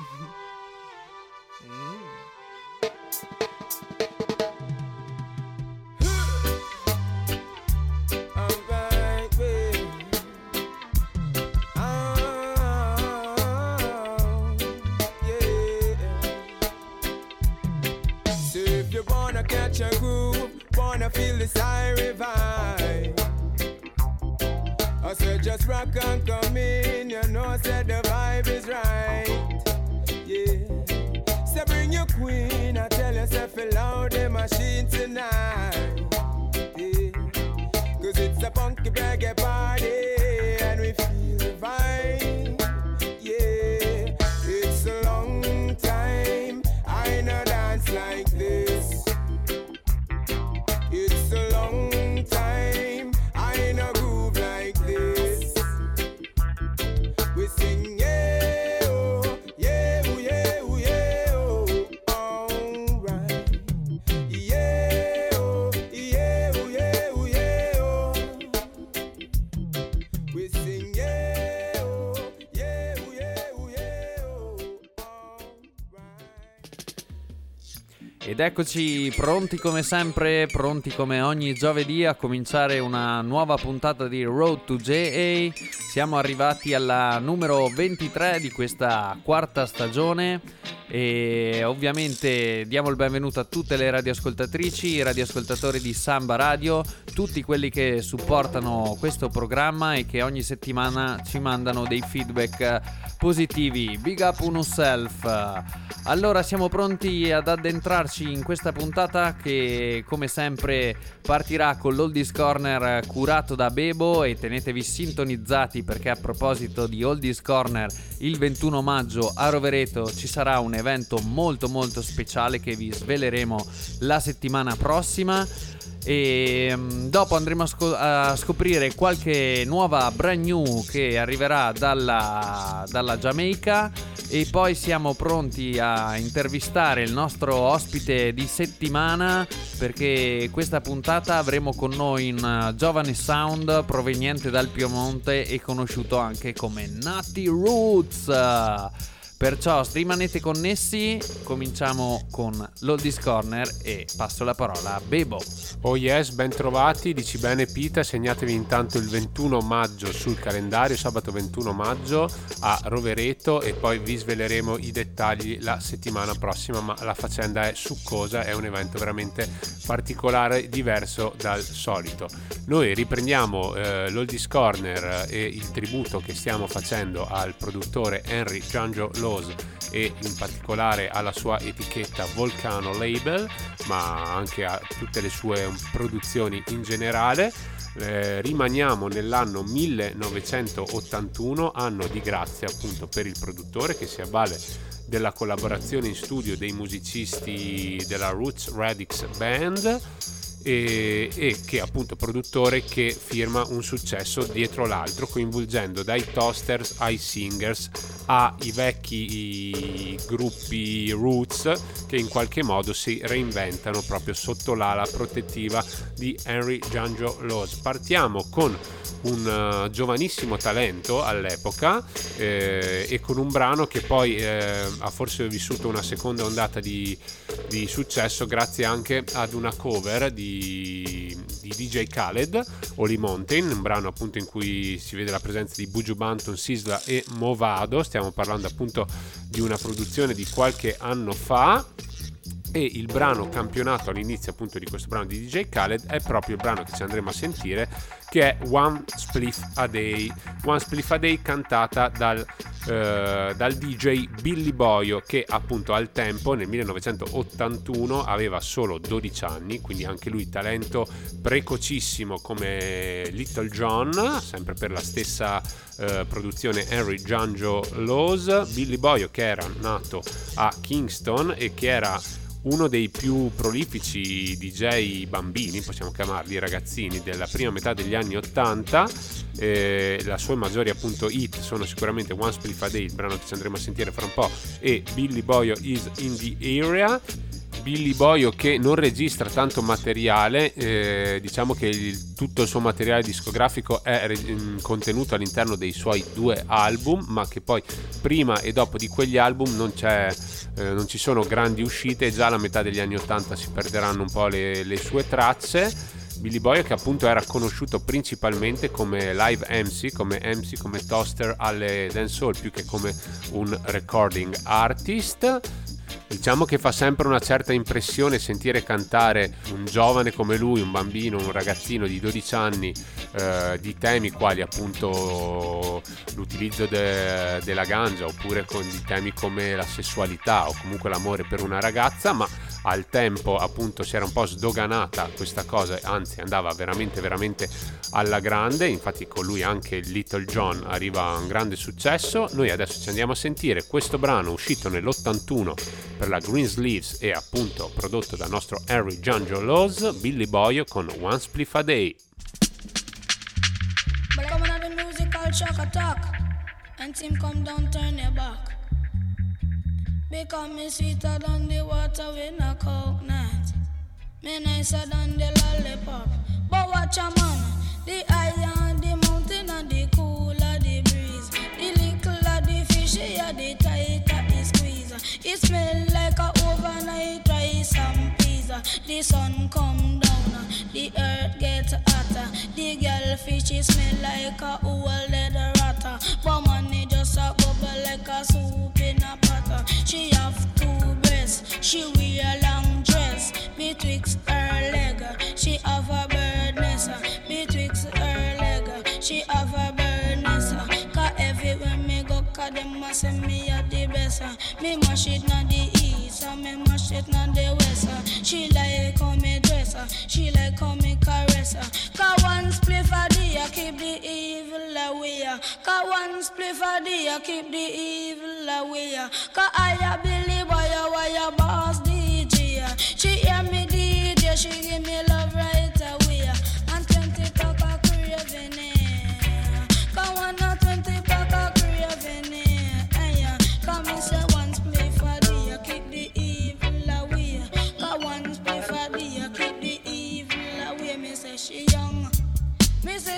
Mm-hmm. Ed eccoci pronti come sempre, pronti come ogni giovedì a cominciare una nuova puntata di Road to JA. Siamo arrivati alla numero 23 di questa quarta stagione e ovviamente diamo il benvenuto a tutte le radioascoltatrici, i radioascoltatori di Samba Radio, tutti quelli che supportano questo programma e che ogni settimana ci mandano dei feedback positivi. Big up on yourself. Allora siamo pronti ad addentrarci in questa puntata che come sempre partirà con l'Oldies Corner curato da Bebo e tenetevi sintonizzati perché a proposito di Oldies Corner il 21 maggio a Rovereto ci sarà un evento molto molto speciale che vi sveleremo la settimana prossima e mm, dopo andremo a, sco- a scoprire qualche nuova brand new che arriverà dalla, dalla Giamaica e poi siamo pronti a intervistare il nostro ospite di settimana perché questa puntata avremo con noi un giovane sound proveniente dal Piemonte e conosciuto anche come Nutty Roots. Perciò rimanete connessi, cominciamo con l'Oldies Corner e passo la parola a Bebo. Oh yes, ben trovati, dici bene Pita, segnatevi intanto il 21 maggio sul calendario, sabato 21 maggio a Rovereto e poi vi sveleremo i dettagli la settimana prossima, ma la faccenda è succosa, è un evento veramente particolare, diverso dal solito. Noi riprendiamo eh, l'Oldies Corner e il tributo che stiamo facendo al produttore Henry Giangio Lowe e in particolare alla sua etichetta Volcano Label, ma anche a tutte le sue produzioni in generale. Eh, rimaniamo nell'anno 1981, anno di grazia appunto per il produttore che si avvale della collaborazione in studio dei musicisti della Roots Radix Band e, e, che appunto produttore che firma un successo dietro l'altro coinvolgendo dai toasters ai singers ai vecchi gruppi roots che in qualche modo si reinventano proprio sotto l'ala protettiva di Henry Giangio Laws partiamo con un uh, giovanissimo talento all'epoca eh, e con un brano che poi eh, ha forse vissuto una seconda ondata di, di successo grazie anche ad una cover di di, DJ Khaled, Holy Mountain, un brano appunto in cui si vede la presenza di Buju Banton, Sisla e Movado, stiamo parlando appunto di una produzione di qualche anno fa e il brano campionato all'inizio appunto di questo brano di DJ Khaled è proprio il brano che ci andremo a sentire che è One Spliff a Day. One Spliff a Day cantata dal, eh, dal DJ Billy Boyo che appunto al tempo nel 1981 aveva solo 12 anni quindi anche lui talento precocissimo come Little John sempre per la stessa eh, produzione Henry Giangio Laws Billy Boyo che era nato a Kingston e che era uno dei più prolifici DJ bambini, possiamo chiamarli ragazzini, della prima metà degli anni 80. Eh, la sua maggiori appunto hit sono sicuramente One Split a Day, il brano che ci andremo a sentire fra un po', e Billy Boyo is in the area. Billy Boyo che non registra tanto materiale, eh, diciamo che il, tutto il suo materiale discografico è re- contenuto all'interno dei suoi due album, ma che poi prima e dopo di quegli album non, eh, non ci sono grandi uscite e già alla metà degli anni 80 si perderanno un po' le, le sue tracce. Billy Boy che appunto era conosciuto principalmente come live MC, come MC, come toaster alle dancehall più che come un recording artist. Diciamo che fa sempre una certa impressione sentire cantare un giovane come lui, un bambino, un ragazzino di 12 anni, eh, di temi quali appunto l'utilizzo de- della ganja oppure con di temi come la sessualità o comunque l'amore per una ragazza, ma al tempo appunto si era un po' sdoganata questa cosa, anzi andava veramente veramente alla grande, infatti con lui anche Little John arriva a un grande successo. Noi adesso ci andiamo a sentire questo brano uscito nell'81 per la Green Sleeves e appunto prodotto dal nostro Harry Giangio Laws, Billy Boy con One Spliff a Day. And team come down, turn your back. Because me sweeter than the water with a coconut. Me nicer than the lollipop. But watch a man, the higher the mountain and the cooler the breeze. The littler the fishier, the tighter the squeeze. It smell like a overnight rice and peas. The sun come down, the earth get hotter. The girl fish smell like a old leather ratter. But money just a bubble like a soup in. She have two breasts, she wear a long dress. Betwixt her leg, she have a bird nest. Betwixt her leg, she have a bird nest. Cause everywhere me go, cause them a say me a the best. Me mash it na the and me mash it na the west. She like how me dress, she like how me caress. Cause one spliff a day, keep the evil away. Cause one spliff a day, keep the evil away. Cause I a Billy boy, why a boss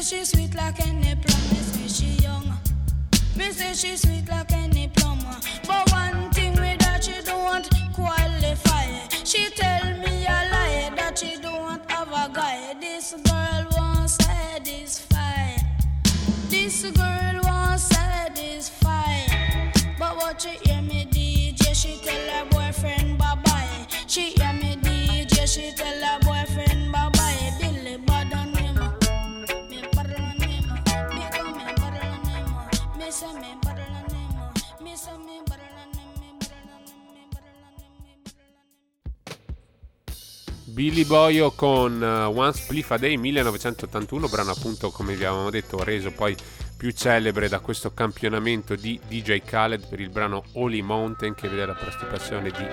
say she sweet like any plum. Me say she young. Me say she sweet like any plum. But one thing with her she don't qualify. She tell Billy Boyo con uh, One Spliff a Day 1981, brano appunto come vi avevamo detto reso poi più celebre da questo campionamento di DJ Khaled per il brano Holy Mountain che vede la partecipazione di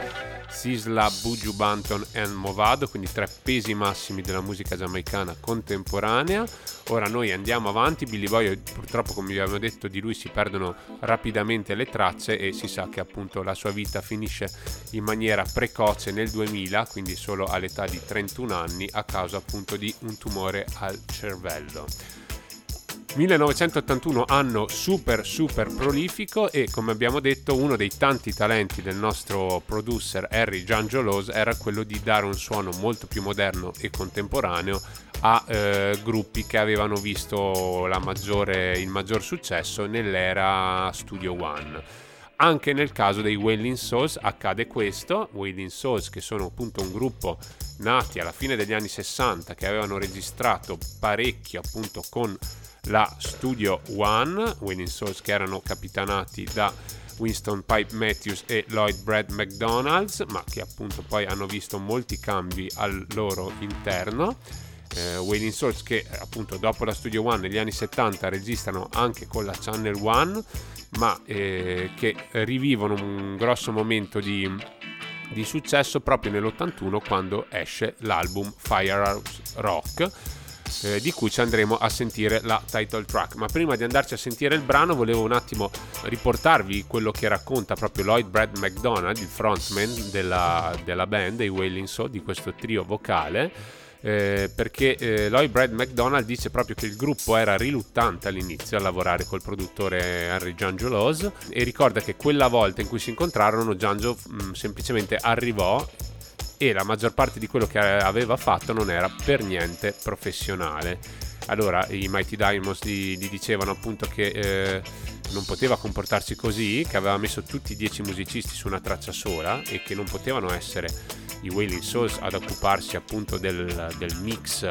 Sisla, Buju Banton e Movado, quindi tre pesi massimi della musica giamaicana contemporanea. Ora noi andiamo avanti, Billy Boy purtroppo come vi abbiamo detto di lui si perdono rapidamente le tracce e si sa che appunto la sua vita finisce in maniera precoce nel 2000, quindi solo all'età di 31 anni a causa appunto di un tumore al cervello. 1981 anno super super prolifico e come abbiamo detto uno dei tanti talenti del nostro producer Harry Giangiolos era quello di dare un suono molto più moderno e contemporaneo a eh, gruppi che avevano visto maggiore, il maggior successo nell'era Studio One. Anche nel caso dei Wailing Souls accade questo, Wailing Souls che sono appunto un gruppo nati alla fine degli anni 60 che avevano registrato parecchio appunto con la Studio One, Winning Souls che erano capitanati da Winston Pipe Matthews e Lloyd Brad McDonald's, ma che appunto poi hanno visto molti cambi al loro interno. Eh, Wailing Souls che appunto dopo la Studio One negli anni 70 registrano anche con la Channel One, ma eh, che rivivono un grosso momento di, di successo proprio nell'81 quando esce l'album Firehouse Rock eh, di cui ci andremo a sentire la title track. Ma prima di andarci a sentire il brano volevo un attimo riportarvi quello che racconta proprio Lloyd Brad McDonald, il frontman della, della band, dei Wailing Soul, di questo trio vocale. Eh, perché eh, Lloyd Brad McDonald dice proprio che il gruppo era riluttante all'inizio a lavorare col produttore Henry Giangiolos e ricorda che quella volta in cui si incontrarono Giangio mm, semplicemente arrivò e la maggior parte di quello che aveva fatto non era per niente professionale. Allora i Mighty Diamonds gli, gli dicevano appunto che eh, non poteva comportarsi così, che aveva messo tutti i dieci musicisti su una traccia sola e che non potevano essere i Wailing Souls ad occuparsi appunto del, del mix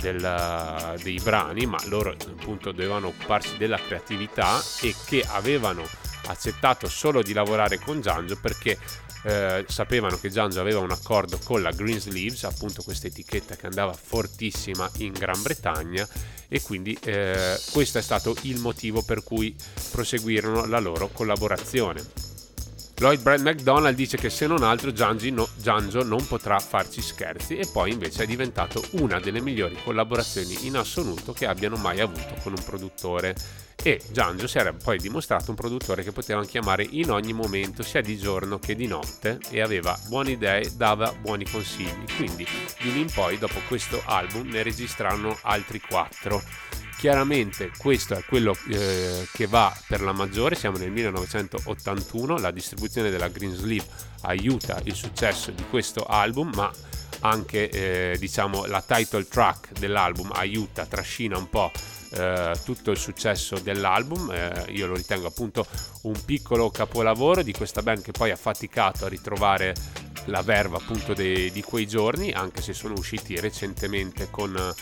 del, dei brani, ma loro appunto dovevano occuparsi della creatività e che avevano accettato solo di lavorare con Giangio perché eh, sapevano che Giangio aveva un accordo con la Green Sleeves, appunto questa etichetta che andava fortissima in Gran Bretagna e quindi eh, questo è stato il motivo per cui proseguirono la loro collaborazione. Lloyd Brad McDonald dice che se non altro no, Giangio non potrà farci scherzi e poi invece è diventato una delle migliori collaborazioni in assoluto che abbiano mai avuto con un produttore. E Giangio si era poi dimostrato un produttore che potevano chiamare in ogni momento sia di giorno che di notte e aveva buone idee, dava buoni consigli. Quindi di lì in poi dopo questo album ne registrarono altri quattro Chiaramente questo è quello eh, che va per la maggiore, siamo nel 1981, la distribuzione della Greensleeve aiuta il successo di questo album, ma anche eh, diciamo la title track dell'album aiuta, trascina un po' eh, tutto il successo dell'album. Eh, io lo ritengo appunto un piccolo capolavoro di questa band che poi ha faticato a ritrovare la verva appunto de, di quei giorni, anche se sono usciti recentemente con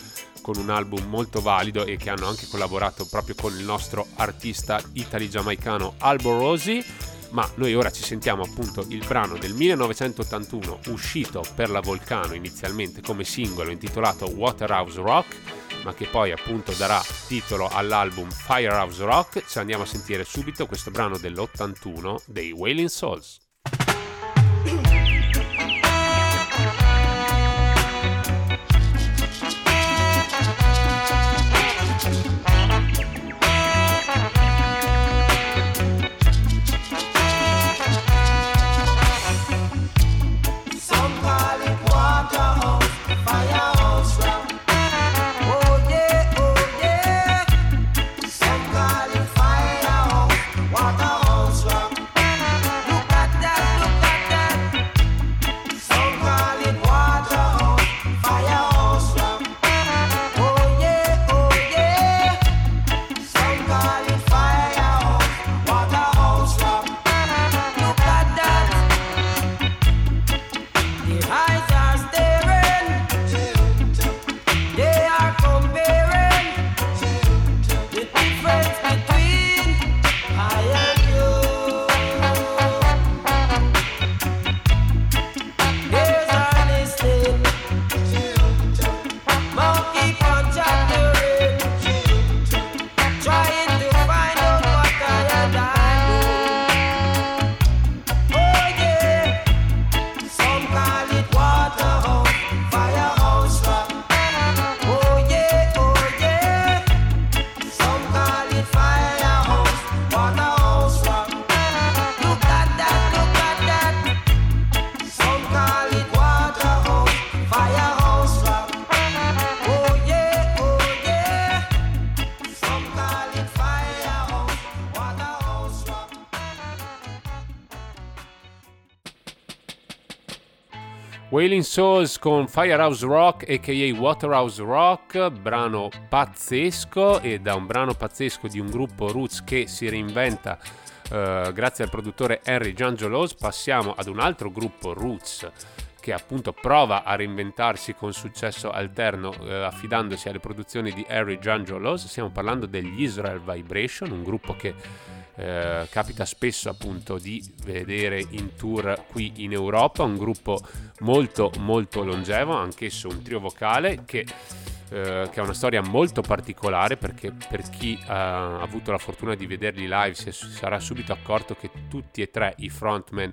con un album molto valido e che hanno anche collaborato proprio con il nostro artista itali-giamaicano Albo Rosi. Ma noi ora ci sentiamo appunto il brano del 1981 uscito per la Volcano inizialmente come singolo intitolato Waterhouse Rock, ma che poi appunto darà titolo all'album Firehouse Rock. Ci andiamo a sentire subito questo brano dell'81 dei Wailing Souls. Wailing Souls con Firehouse Rock aka Waterhouse Rock, brano pazzesco e da un brano pazzesco di un gruppo roots che si reinventa uh, grazie al produttore Henry Giangiolos passiamo ad un altro gruppo roots che appunto prova a reinventarsi con successo alterno uh, affidandosi alle produzioni di Harry Giangiolos, stiamo parlando degli Israel Vibration, un gruppo che eh, capita spesso appunto di vedere in tour qui in Europa un gruppo molto molto longevo anch'esso un trio vocale che eh, che ha una storia molto particolare perché per chi ha avuto la fortuna di vederli live si sarà subito accorto che tutti e tre i frontman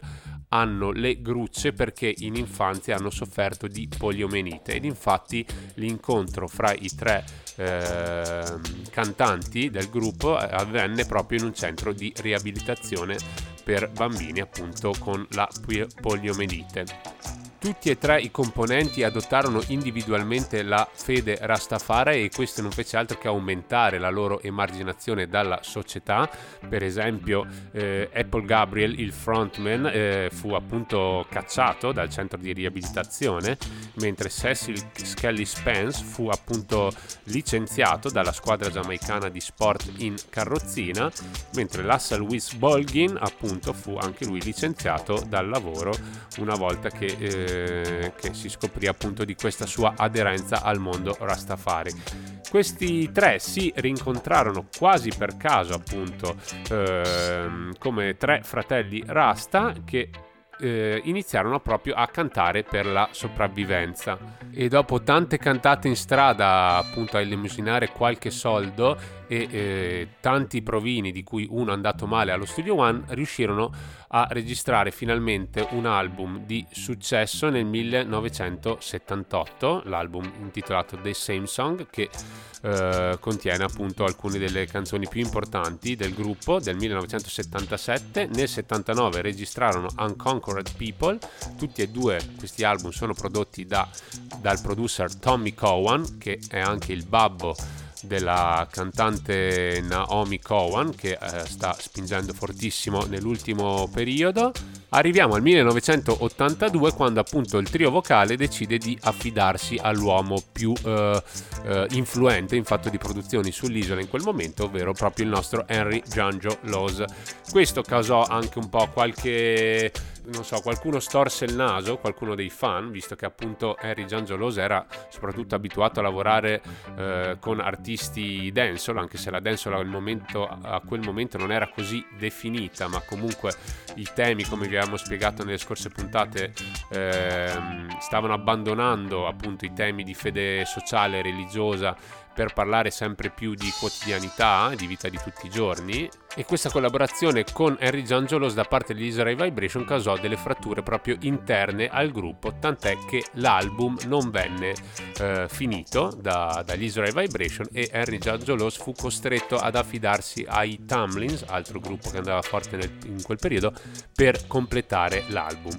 hanno le grucce perché in infanzia hanno sofferto di poliomenite ed infatti l'incontro fra i tre eh, cantanti del gruppo avvenne proprio in un centro di riabilitazione per bambini appunto con la poliomelite. Tutti e tre i componenti adottarono individualmente la fede Rastafari e questo non fece altro che aumentare la loro emarginazione dalla società. Per esempio, eh, Apple Gabriel, il frontman, eh, fu appunto cacciato dal centro di riabilitazione, mentre Cecil Skelly Spence fu appunto licenziato dalla squadra giamaicana di sport in carrozzina, mentre Lassa Louis Bolgin appunto fu anche lui licenziato dal lavoro una volta che eh, che si scoprì appunto di questa sua aderenza al mondo Rastafari. Questi tre si rincontrarono quasi per caso appunto ehm, come tre fratelli Rasta che eh, iniziarono proprio a cantare per la sopravvivenza. E dopo tante cantate in strada appunto a elemosinare qualche soldo e eh, tanti provini di cui uno è andato male allo Studio One riuscirono a registrare finalmente un album di successo nel 1978 l'album intitolato The Same Song che eh, contiene appunto alcune delle canzoni più importanti del gruppo del 1977 nel 79 registrarono Unconquered People tutti e due questi album sono prodotti da, dal producer Tommy Cowan che è anche il babbo della cantante Naomi Cowan che eh, sta spingendo fortissimo nell'ultimo periodo. Arriviamo al 1982 quando appunto il trio vocale decide di affidarsi all'uomo più eh, eh, influente in fatto di produzioni sull'isola in quel momento, ovvero proprio il nostro Henry Giangio Laws. Questo causò anche un po' qualche non so, qualcuno storse il naso, qualcuno dei fan, visto che appunto Harry Giangiolos era soprattutto abituato a lavorare eh, con artisti dancehall, anche se la dancehall momento, a quel momento non era così definita, ma comunque i temi, come vi abbiamo spiegato nelle scorse puntate, eh, stavano abbandonando appunto i temi di fede sociale religiosa per parlare sempre più di quotidianità, di vita di tutti i giorni e questa collaborazione con Henry Giangiolos da parte di Israel Vibration causò delle fratture proprio interne al gruppo, tant'è che l'album non venne eh, finito da, dagli Israel Vibration e Henry Giangiolos fu costretto ad affidarsi ai Tamlins, altro gruppo che andava forte nel, in quel periodo, per completare l'album.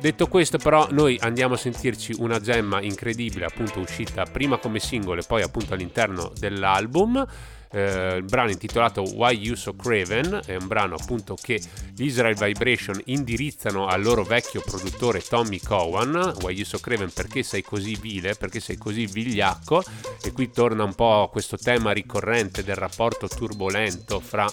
Detto questo però noi andiamo a sentirci una gemma incredibile appunto uscita prima come singolo e poi appunto all'interno dell'album eh, il brano intitolato Why You So Craven è un brano appunto che gli Israel Vibration indirizzano al loro vecchio produttore Tommy Cowan Why You So Craven perché sei così vile perché sei così vigliacco e qui torna un po' questo tema ricorrente del rapporto turbolento fra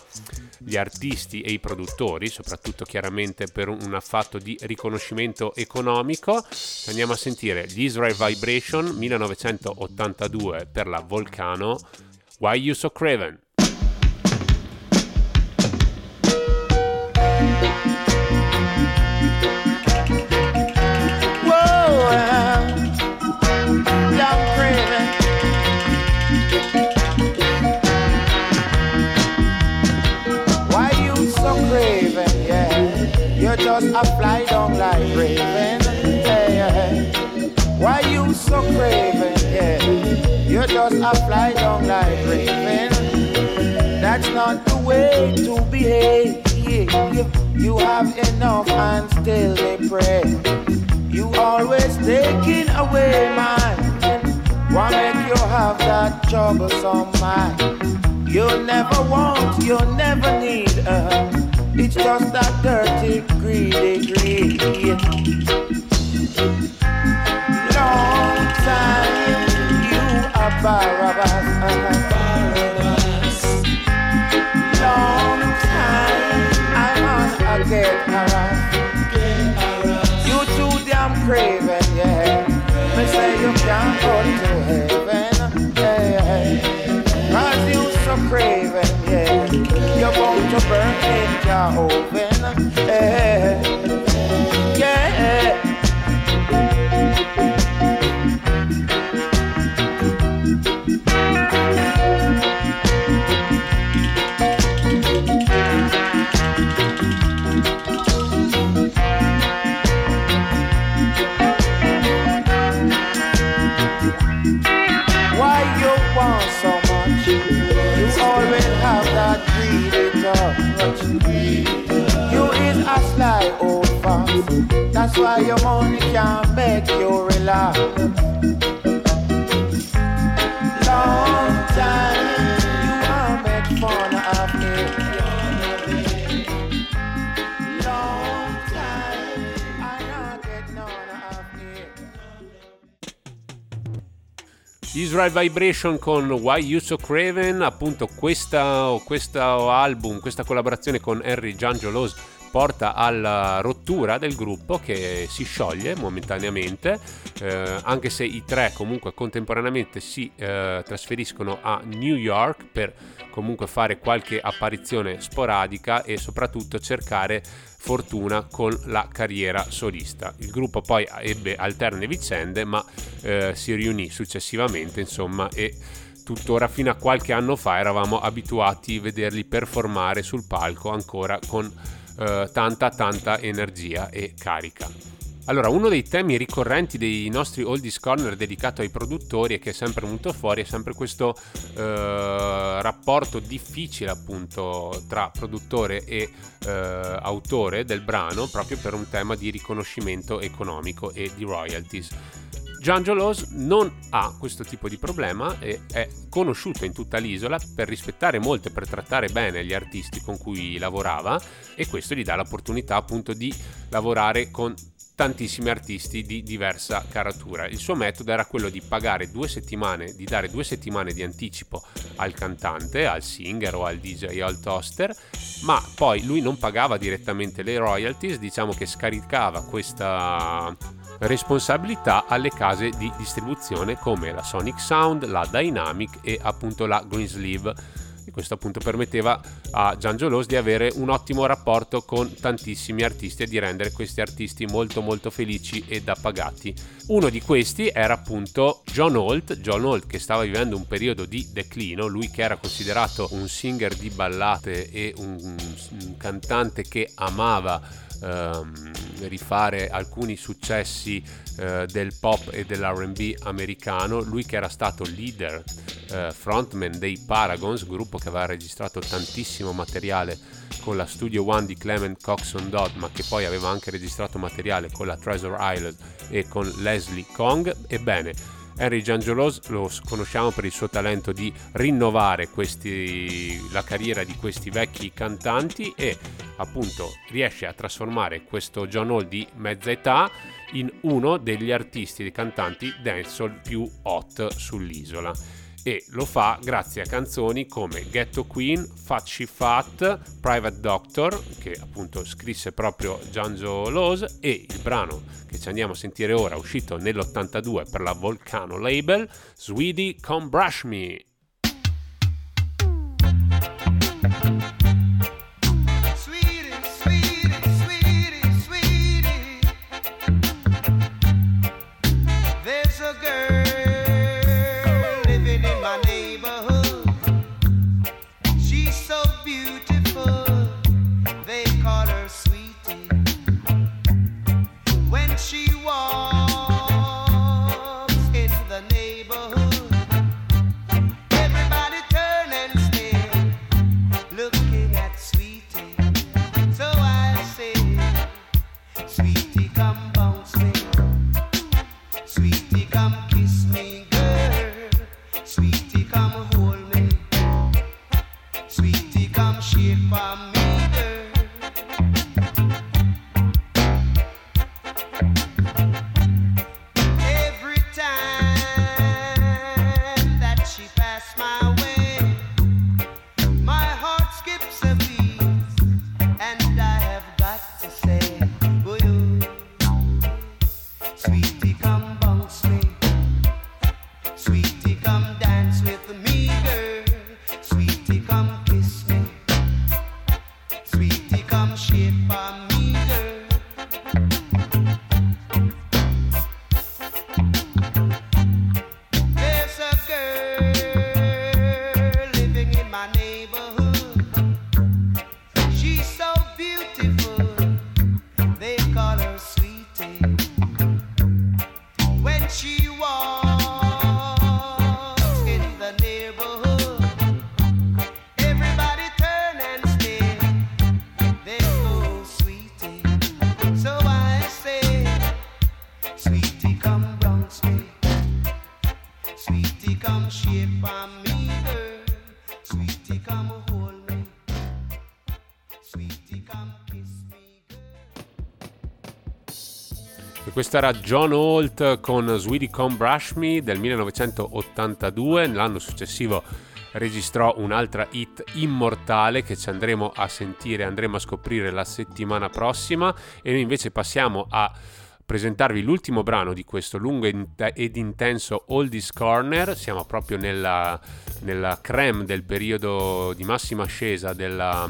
gli artisti e i produttori, soprattutto chiaramente per un affatto di riconoscimento economico. Andiamo a sentire gli Israel Vibration 1982 per la Volcano. Why You So Craven? Just a fly down like raven. Hey, Why you so craven? You're just a fly down like raven. That's not the way to behave. You have enough and still they pray. You always taking away mine. Why make you have that troublesome mind? You never want, you never need. It's just that dirty, greedy greed. Long time you are Barabbas. Barabbas. Long time I'm on a get harassed. You too damn craven, yeah. Me say you can't go to heaven, yeah. Cause you so craven, yeah. You're going to burn in your oven, yeah. Yeah. That's why your money can't make you relax. Long time you are make fun of me. Long time I don't get. Israel Vibration con Why You So Craven, appunto questo album, questa collaborazione con Harry Giangiolos porta alla rottura del gruppo che si scioglie momentaneamente, eh, anche se i tre comunque contemporaneamente si eh, trasferiscono a New York per comunque fare qualche apparizione sporadica e soprattutto cercare fortuna con la carriera solista. Il gruppo poi ebbe alterne vicende, ma eh, si riunì successivamente, insomma, e tuttora fino a qualche anno fa eravamo abituati a vederli performare sul palco ancora con eh, tanta tanta energia e carica. Allora, uno dei temi ricorrenti dei nostri Oldies Corner dedicato ai produttori e che è sempre venuto fuori è sempre questo eh, rapporto difficile appunto tra produttore e eh, autore del brano proprio per un tema di riconoscimento economico e di royalties. Giangiolos non ha questo tipo di problema e è conosciuto in tutta l'isola per rispettare molto e per trattare bene gli artisti con cui lavorava e questo gli dà l'opportunità appunto di lavorare con tantissimi artisti di diversa caratura. Il suo metodo era quello di pagare due settimane, di dare due settimane di anticipo al cantante, al singer o al DJ o al toaster, ma poi lui non pagava direttamente le royalties, diciamo che scaricava questa responsabilità alle case di distribuzione come la Sonic Sound, la Dynamic e appunto la Greensleeve e questo appunto permetteva a Giangiolos di avere un ottimo rapporto con tantissimi artisti e di rendere questi artisti molto molto felici e appagati. Uno di questi era appunto John Holt, John Holt che stava vivendo un periodo di declino, lui che era considerato un singer di ballate e un, un cantante che amava ehm, rifare alcuni successi eh, del pop e dell'RB americano, lui che era stato leader, eh, frontman dei Paragons, gruppo che aveva registrato tantissimo materiale con la Studio One di Clement Coxon Dodd, ma che poi aveva anche registrato materiale con la Treasure Island e con Leslie Kong, ebbene Henry Giangiolos lo conosciamo per il suo talento di rinnovare questi, la carriera di questi vecchi cantanti e appunto riesce a trasformare questo John Hall di mezza età in uno degli artisti e cantanti dancehall più hot sull'isola e lo fa grazie a canzoni come Ghetto Queen, Fat She Fat, Private Doctor, che appunto scrisse proprio Giangio Laws, e il brano che ci andiamo a sentire ora, uscito nell'82 per la Volcano Label, Sweetie Come Brush Me. She questo era John Holt con Sweetie Come Brush Me del 1982. L'anno successivo registrò un'altra hit immortale che ci andremo a sentire, andremo a scoprire la settimana prossima e noi invece passiamo a presentarvi l'ultimo brano di questo lungo ed intenso Oldies Corner. Siamo proprio nella, nella creme del periodo di massima ascesa della,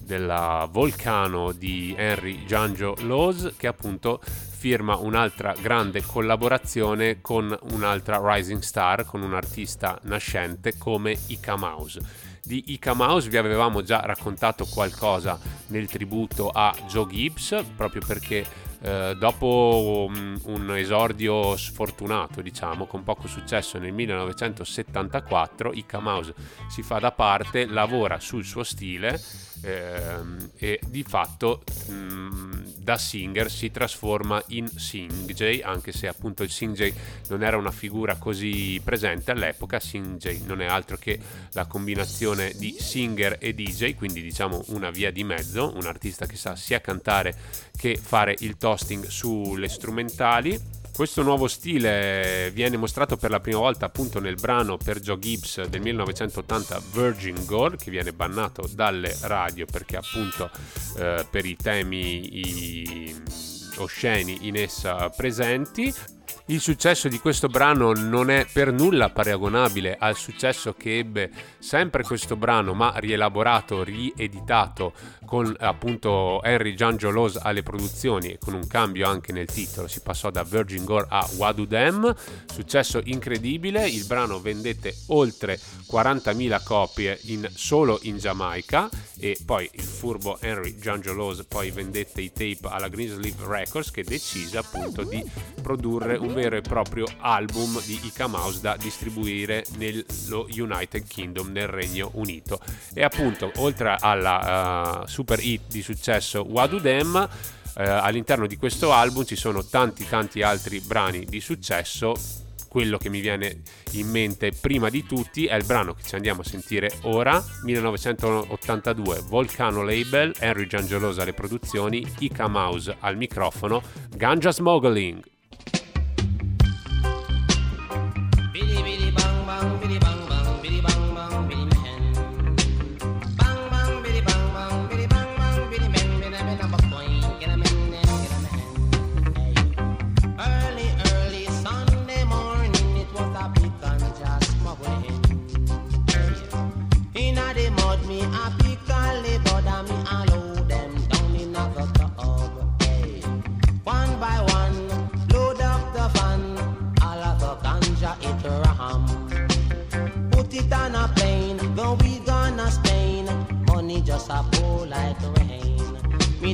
della Volcano di Henry Giangio Laws che appunto firma un'altra grande collaborazione con un'altra rising star, con un artista nascente come Ika Mouse. Di Ika Mouse vi avevamo già raccontato qualcosa nel tributo a Joe Gibbs, proprio perché eh, dopo um, un esordio sfortunato, diciamo, con poco successo nel 1974, Ika Mouse si fa da parte, lavora sul suo stile ehm, e di fatto mm, da singer si trasforma in Sing anche se appunto il Sing non era una figura così presente all'epoca, Sing non è altro che la combinazione di singer e DJ, quindi diciamo una via di mezzo, un artista che sa sia cantare che fare il toasting sulle strumentali questo nuovo stile viene mostrato per la prima volta appunto nel brano per Joe Gibbs del 1980 Virgin Girl che viene bannato dalle radio perché appunto eh, per i temi i osceni in essa presenti il successo di questo brano non è per nulla paragonabile al successo che ebbe sempre questo brano, ma rielaborato, rieditato con appunto Henry Giangiolos alle produzioni e con un cambio anche nel titolo. Si passò da Virgin Gore a Wadu Dem, successo incredibile. Il brano vendette oltre 40.000 copie in, solo in Giamaica e poi il furbo Henry Giangiolos poi vendette i tape alla Greensleeve Records che decise appunto di produrre un vero e proprio album di Ika Mouse da distribuire nello United Kingdom, nel Regno Unito. E appunto, oltre alla uh, super hit di successo Wadu Dem, uh, all'interno di questo album ci sono tanti tanti altri brani di successo quello che mi viene in mente prima di tutti è il brano che ci andiamo a sentire ora, 1982, Volcano Label, Henry Giangiolosa alle produzioni, Ika Mouse al microfono, Ganja Smuggling.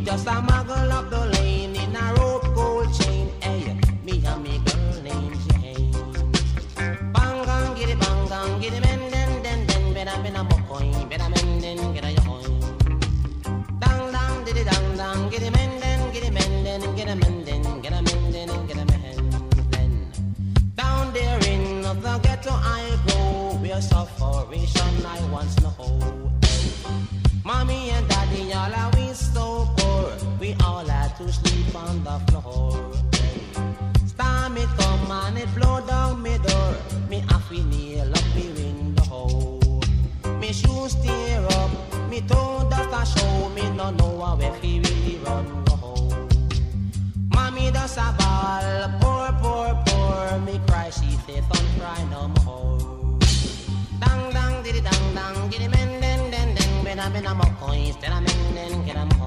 Just a muggle up the lane in a rope gold chain. Hey, me and me girl named Jane. Bang gang, it, bang gang, it, men, den, den, den, better, better, mocoin, better, men, den, a yoin. Dang, dang, did it, dang, dang, it, men, den, it, men, den, a men, den, a men, den, a men, den. Down there in the ghetto I go, where suffering I once know. Mommy and daddy, all are we so we all had to sleep on the floor. Storm it come and it blow down me door. Me have to nail up the window. Me shoes tear up, me toe dust a show. Me no know where he really run go. Mommy does a ball, poor, poor, poor. Me cry, she say, don't cry no more. Dang, dang, diddy, dang, dang, giddy, men, den, den, den, ben, I'm a coin, then I'm in, then, get a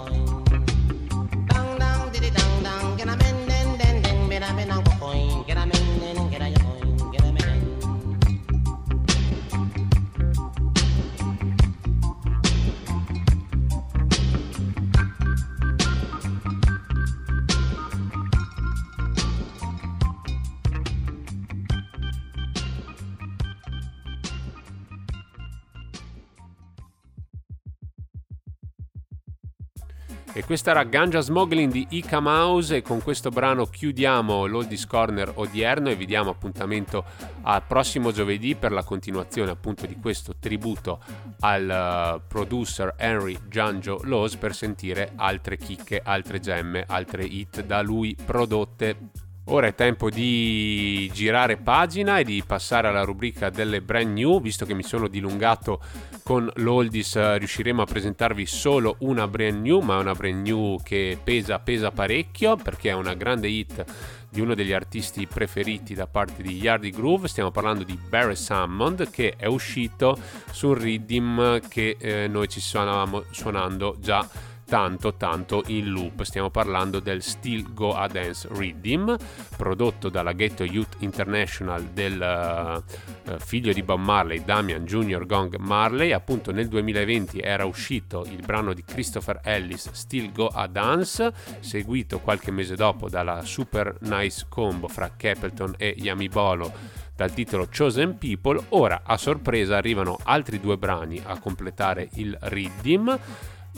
questa era Ganja Smuggling di Ika Mouse e con questo brano chiudiamo l'Oldies Corner odierno e vi diamo appuntamento al prossimo giovedì per la continuazione appunto di questo tributo al uh, producer Henry Giangio Laws per sentire altre chicche, altre gemme, altre hit da lui prodotte. Ora è tempo di girare pagina e di passare alla rubrica delle brand new, visto che mi sono dilungato con l'Oldies eh, riusciremo a presentarvi solo una brand new, ma una brand new che pesa, pesa parecchio perché è una grande hit di uno degli artisti preferiti da parte di Yardy Groove. Stiamo parlando di Barry Sammond che è uscito su un rhythm che eh, noi ci suonavamo suonando già tanto tanto in loop. Stiamo parlando del Still Go A Dance Rhythm, prodotto dalla Ghetto Youth International del uh, figlio di Bob Marley, Damian Jr. Gong Marley. Appunto nel 2020 era uscito il brano di Christopher Ellis, Still Go A Dance, seguito qualche mese dopo dalla super nice combo fra Capleton e Yami Bolo dal titolo Chosen People. Ora a sorpresa arrivano altri due brani a completare il Rhythm.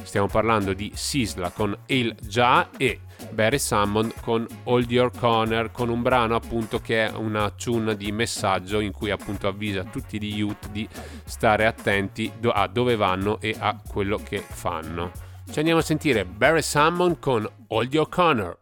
Stiamo parlando di Sisla con Il Già e Barry Salmon con Hold Your Corner con un brano appunto che è una tune di messaggio in cui appunto avvisa tutti gli youth di stare attenti a dove vanno e a quello che fanno. Ci andiamo a sentire Barry Salmon con Hold Your Corner.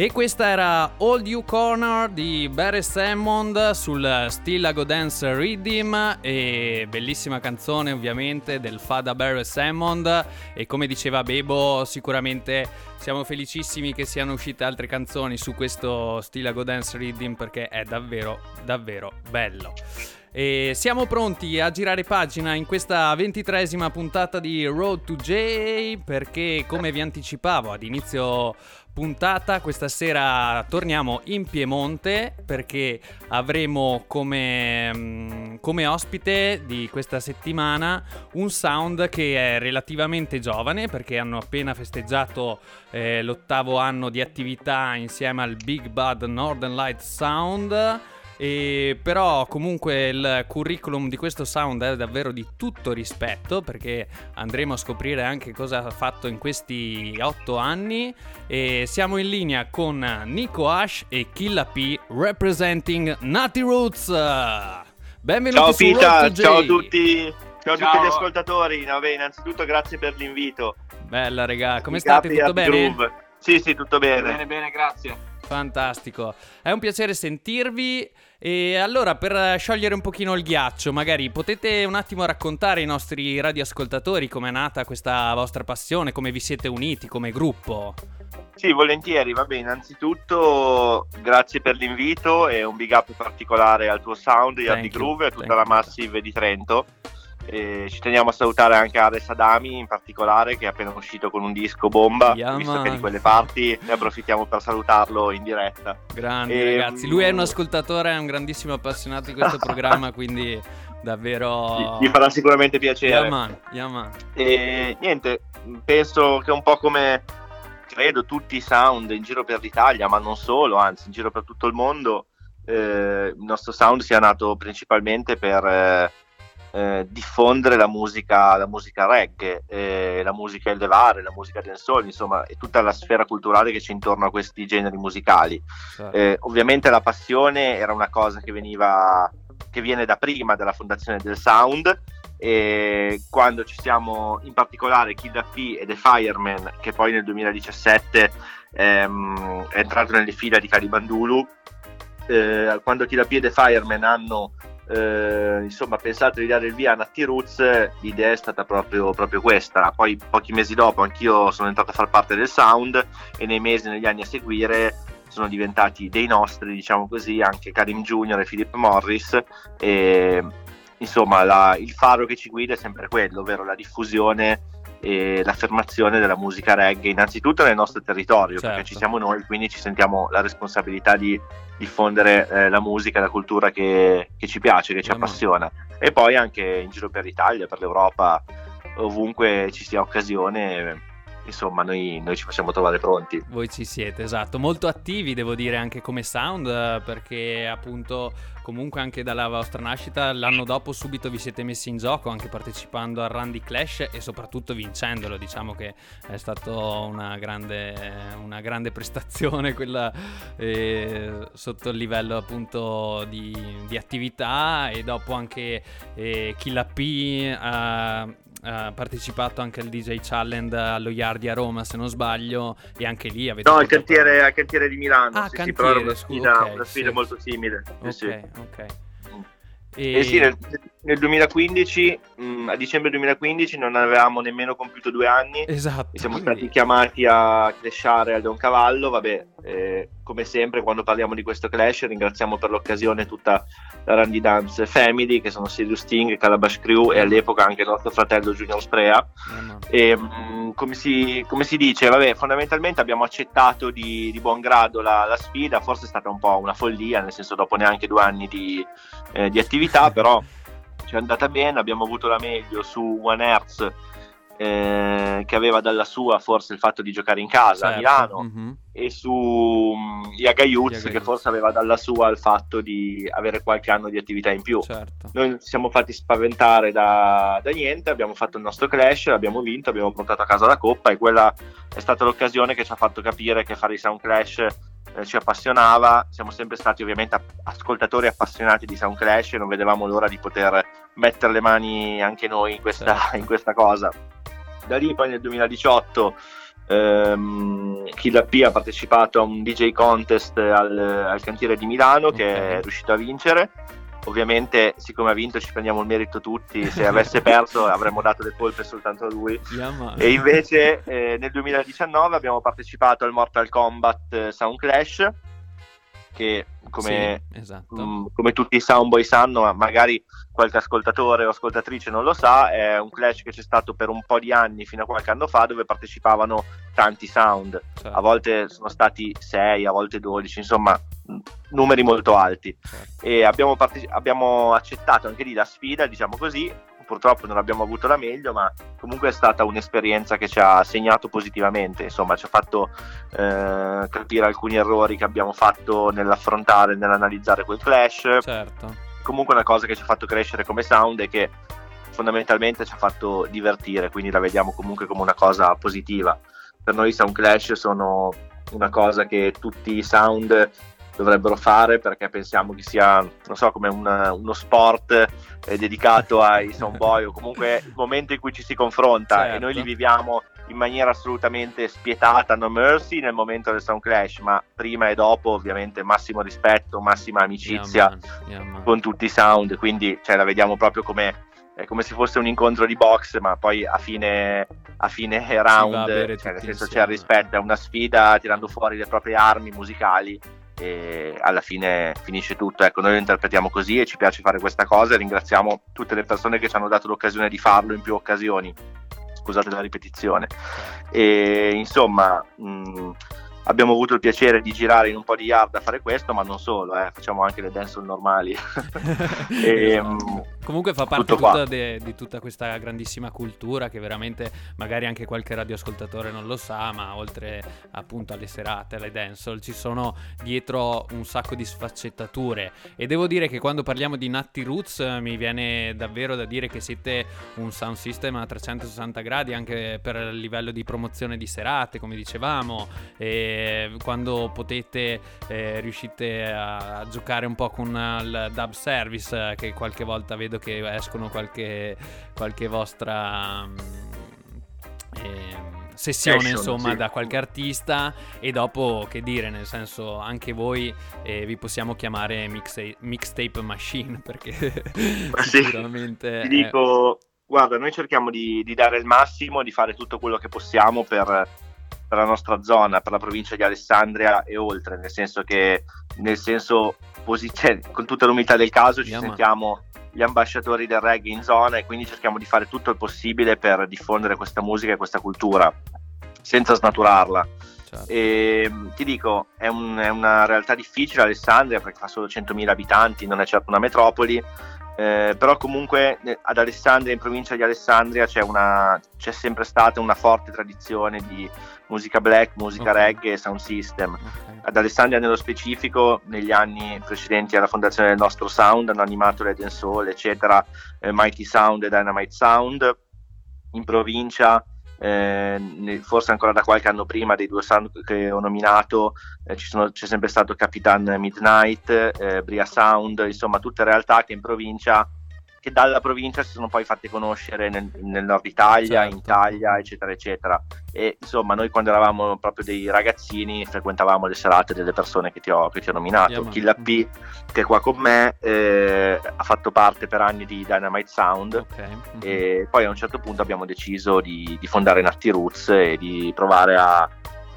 E questa era Old You Corner di Barry Salmond sul Stillago Dance Rhythm e bellissima canzone ovviamente del Fada Barry Salmond e come diceva Bebo sicuramente siamo felicissimi che siano uscite altre canzoni su questo Stillago Dance Rhythm perché è davvero davvero bello. E siamo pronti a girare pagina in questa ventitresima puntata di Road to J perché come vi anticipavo ad inizio puntata questa sera torniamo in Piemonte perché avremo come, mm, come ospite di questa settimana un sound che è relativamente giovane perché hanno appena festeggiato eh, l'ottavo anno di attività insieme al Big Bad Northern Light Sound e però comunque il curriculum di questo sound è davvero di tutto rispetto perché andremo a scoprire anche cosa ha fatto in questi otto anni e siamo in linea con Nico Ash e Killa P representing Nati Roots. Benvenuti Ciao su Pita, ciao a tutti. Ciao a tutti gli ascoltatori. No, beh, innanzitutto grazie per l'invito. Bella, regà, come state? Tutto bene? Groove. Sì, sì, tutto bene. Bene, bene, grazie. Fantastico, è un piacere sentirvi e allora per sciogliere un pochino il ghiaccio magari potete un attimo raccontare ai nostri radioascoltatori com'è nata questa vostra passione, come vi siete uniti come gruppo. Sì, volentieri. Vabbè, innanzitutto grazie per l'invito e un big up particolare al tuo sound, Yard Thank di you, Groove e a tutta la. Massive di Trento. E ci teniamo a salutare anche Ares Adami in particolare che è appena uscito con un disco bomba. Yeah, visto man. che di quelle parti ne approfittiamo per salutarlo in diretta. Grandi Ehm, ragazzi, lui è un ascoltatore, è un grandissimo appassionato di questo programma, quindi davvero... Gli, gli farà sicuramente piacere. Yeah, man, yeah, man. E niente, penso che un po' come credo tutti i sound in giro per l'Italia, ma non solo, anzi in giro per tutto il mondo, eh, il nostro sound sia nato principalmente per eh, eh, diffondere la musica, la musica reggae, eh, la musica elevare, la musica dancehall, insomma, e tutta la sfera culturale che c'è intorno a questi generi musicali. Certo. Eh, ovviamente la passione era una cosa che veniva che viene da prima della fondazione del sound e quando ci siamo in particolare Kid P e The Fireman che poi nel 2017 ehm, è entrato nelle fila di Calibandulu eh, quando Kid P e The Fireman hanno eh, insomma pensato di dare il via a Natti Roots l'idea è stata proprio, proprio questa poi pochi mesi dopo anch'io sono entrato a far parte del sound e nei mesi negli anni a seguire sono diventati dei nostri, diciamo così, anche Karim Junior e Philip Morris. E, insomma, la- il faro che ci guida è sempre quello, ovvero la diffusione e l'affermazione della musica reggae, innanzitutto nel nostro territorio, Certo. perché ci siamo noi, quindi ci sentiamo la responsabilità di diffondere eh, la musica, la cultura che, che ci piace, che ci appassiona. E poi anche in giro per l'Italia, per l'Europa, ovunque ci sia occasione, insomma, noi, noi ci facciamo trovare pronti. Voi ci siete, esatto, molto attivi devo dire anche come sound eh, perché appunto comunque anche dalla vostra nascita l'anno dopo subito vi siete messi in gioco anche partecipando al Randy Clash e soprattutto vincendolo, diciamo che è stata una grande, una grande prestazione quella eh, sotto il livello appunto di, di attività e dopo anche eh, Killa P ha partecipato anche al DJ Challenge allo Yardi a Roma se non sbaglio e anche lì avete No, al cantiere, al cantiere di Milano. Ah, sì, sì, cantiere, però era una sfida, ok, una sfida sì. molto simile. Sì, Ok, sì. ok. E... Eh sì, nel, nel 2015, mh, a dicembre 2015, non avevamo nemmeno compiuto due anni. Esatto. Siamo stati chiamati a clashare al Don Cavallo. Vabbè, eh, come sempre, quando parliamo di questo clash, ringraziamo per l'occasione tutta la Randy Dance Family, che sono Sirius Sting, Calabash Crew e all'epoca anche il nostro fratello Junior Sprea. Ma- E, mh, come, si, come si dice, vabbè, fondamentalmente abbiamo accettato di, di buon grado la, la sfida, forse è stata un po' una follia, nel senso dopo neanche due anni di, eh, di attività, però ci è andata bene, abbiamo avuto la meglio su One Hertz eh, che aveva dalla sua forse il fatto di giocare in casa a certo, Milano mhm. e su Yaga Youth Yaga che forse aveva dalla sua il fatto di avere qualche anno di attività in più. Certo. Noi ci siamo fatti spaventare da, da niente, abbiamo fatto il nostro clash, abbiamo vinto, abbiamo portato a casa la coppa e quella è stata l'occasione che ci ha fatto capire che fare i Sound Clash eh, ci appassionava. Siamo sempre stati ovviamente ascoltatori appassionati di Sound Clash e non vedevamo l'ora di poter mettere le mani anche noi in questa, Certo. in questa cosa. Da lì poi nel 2018 ehm, Killa P ha partecipato a un DJ contest al, al cantiere di Milano che Ok. è riuscito a vincere ovviamente siccome ha vinto ci prendiamo il merito tutti se avesse perso avremmo dato le colpe soltanto a lui Yeah, e invece eh, nel 2019 abbiamo partecipato al Mortal Kombat eh, Sound Clash che come, Sì, esatto. mm, come tutti i soundboy sanno ma magari qualche ascoltatore o ascoltatrice non lo sa è un clash che c'è stato per un po' di anni fino a qualche anno fa dove partecipavano tanti sound certo, a volte sono stati 6 a volte 12 insomma mm, numeri molto alti certo. e abbiamo, parte- abbiamo accettato anche lì la sfida, diciamo così. Purtroppo non abbiamo avuto la meglio, ma comunque è stata un'esperienza che ci ha segnato positivamente, insomma, ci ha fatto eh, capire alcuni errori che abbiamo fatto nell'affrontare, nell'analizzare quel clash. certo. Comunque una cosa che ci ha fatto crescere come sound e che fondamentalmente ci ha fatto divertire, quindi la vediamo comunque come una cosa positiva. Per noi i sound clash sono una cosa che tutti i sound dovrebbero fare perché pensiamo che sia, non so, come un, uno sport eh, dedicato ai soundboy o comunque il momento in cui ci si confronta Certo. e noi li viviamo in maniera assolutamente spietata, no mercy nel momento del sound clash, ma prima e dopo ovviamente massimo rispetto, massima amicizia Yeah, man. Yeah, man. con tutti i sound, quindi cioè, la vediamo proprio come, come se fosse un incontro di box, ma poi a fine, a fine round, cioè, nel senso c'è il rispetto, è una sfida tirando fuori le proprie armi musicali e alla fine finisce tutto. Ecco, noi lo interpretiamo così e ci piace fare questa cosa e ringraziamo tutte le persone che ci hanno dato l'occasione di farlo in più occasioni. Scusate la ripetizione. E insomma, mh, abbiamo avuto il piacere di girare in un po' di yard a fare questo, ma non solo, eh, facciamo anche le dancehall normali. E, Esatto. mh, Comunque fa parte tutta de- di tutta questa grandissima cultura che veramente magari anche qualche radioascoltatore non lo sa, ma oltre appunto alle serate, alle dancehall, ci sono dietro un sacco di sfaccettature. E devo dire che quando parliamo di Natti Roots eh, mi viene davvero da dire che siete un sound system a 360 gradi anche per il livello di promozione di serate, come dicevamo, e quando potete eh, riuscite a, a giocare un po' con il dub service eh, che qualche volta vedo che escono qualche, qualche vostra ehm, sessione Session, insomma sì. da qualche artista e dopo che dire nel senso anche voi eh, vi possiamo chiamare mixa- mixtape machine perché Ma sì, sicuramente Ti è- dico, guarda, noi cerchiamo di, di dare il massimo, di fare tutto quello che possiamo per, per la nostra zona, per la provincia di Alessandria e oltre, nel senso che, nel senso, posi- cioè, con tutta l'umiltà del caso, ci man. sentiamo gli ambasciatori del reggae in zona e quindi cerchiamo di fare tutto il possibile per diffondere questa musica e questa cultura senza snaturarla. certo. E mh, ti dico, è, un- è una realtà difficile Alessandria perché fa solo 100.000 abitanti, non è certo una metropoli, eh, però comunque eh, ad Alessandria, in provincia di Alessandria, c'è, una, c'è sempre stata una forte tradizione di musica black, musica Ok. reggae e sound system. Ok. Ad Alessandria nello specifico, negli anni precedenti alla fondazione del nostro sound, hanno animato le Soul, eccetera, eh, Mighty Sound e Dynamite Sound. In provincia, eh, forse ancora da qualche anno prima dei due sound che ho nominato, eh, ci sono- c'è sempre stato Capitan Midnight, eh, Bria Sound, insomma tutte realtà che in provincia che dalla provincia si sono poi fatte conoscere nel, nel nord Italia, in Certo. Italia, eccetera, eccetera. E insomma, noi quando eravamo proprio dei ragazzini frequentavamo le serate delle persone che ti ho, che ti ho nominato. Yeah. Killa P, che è qua con me, eh, ha fatto parte per anni di Dynamite Sound. Ok. mhm. E poi a un certo punto abbiamo deciso di, di fondare Natti Roots e di provare a,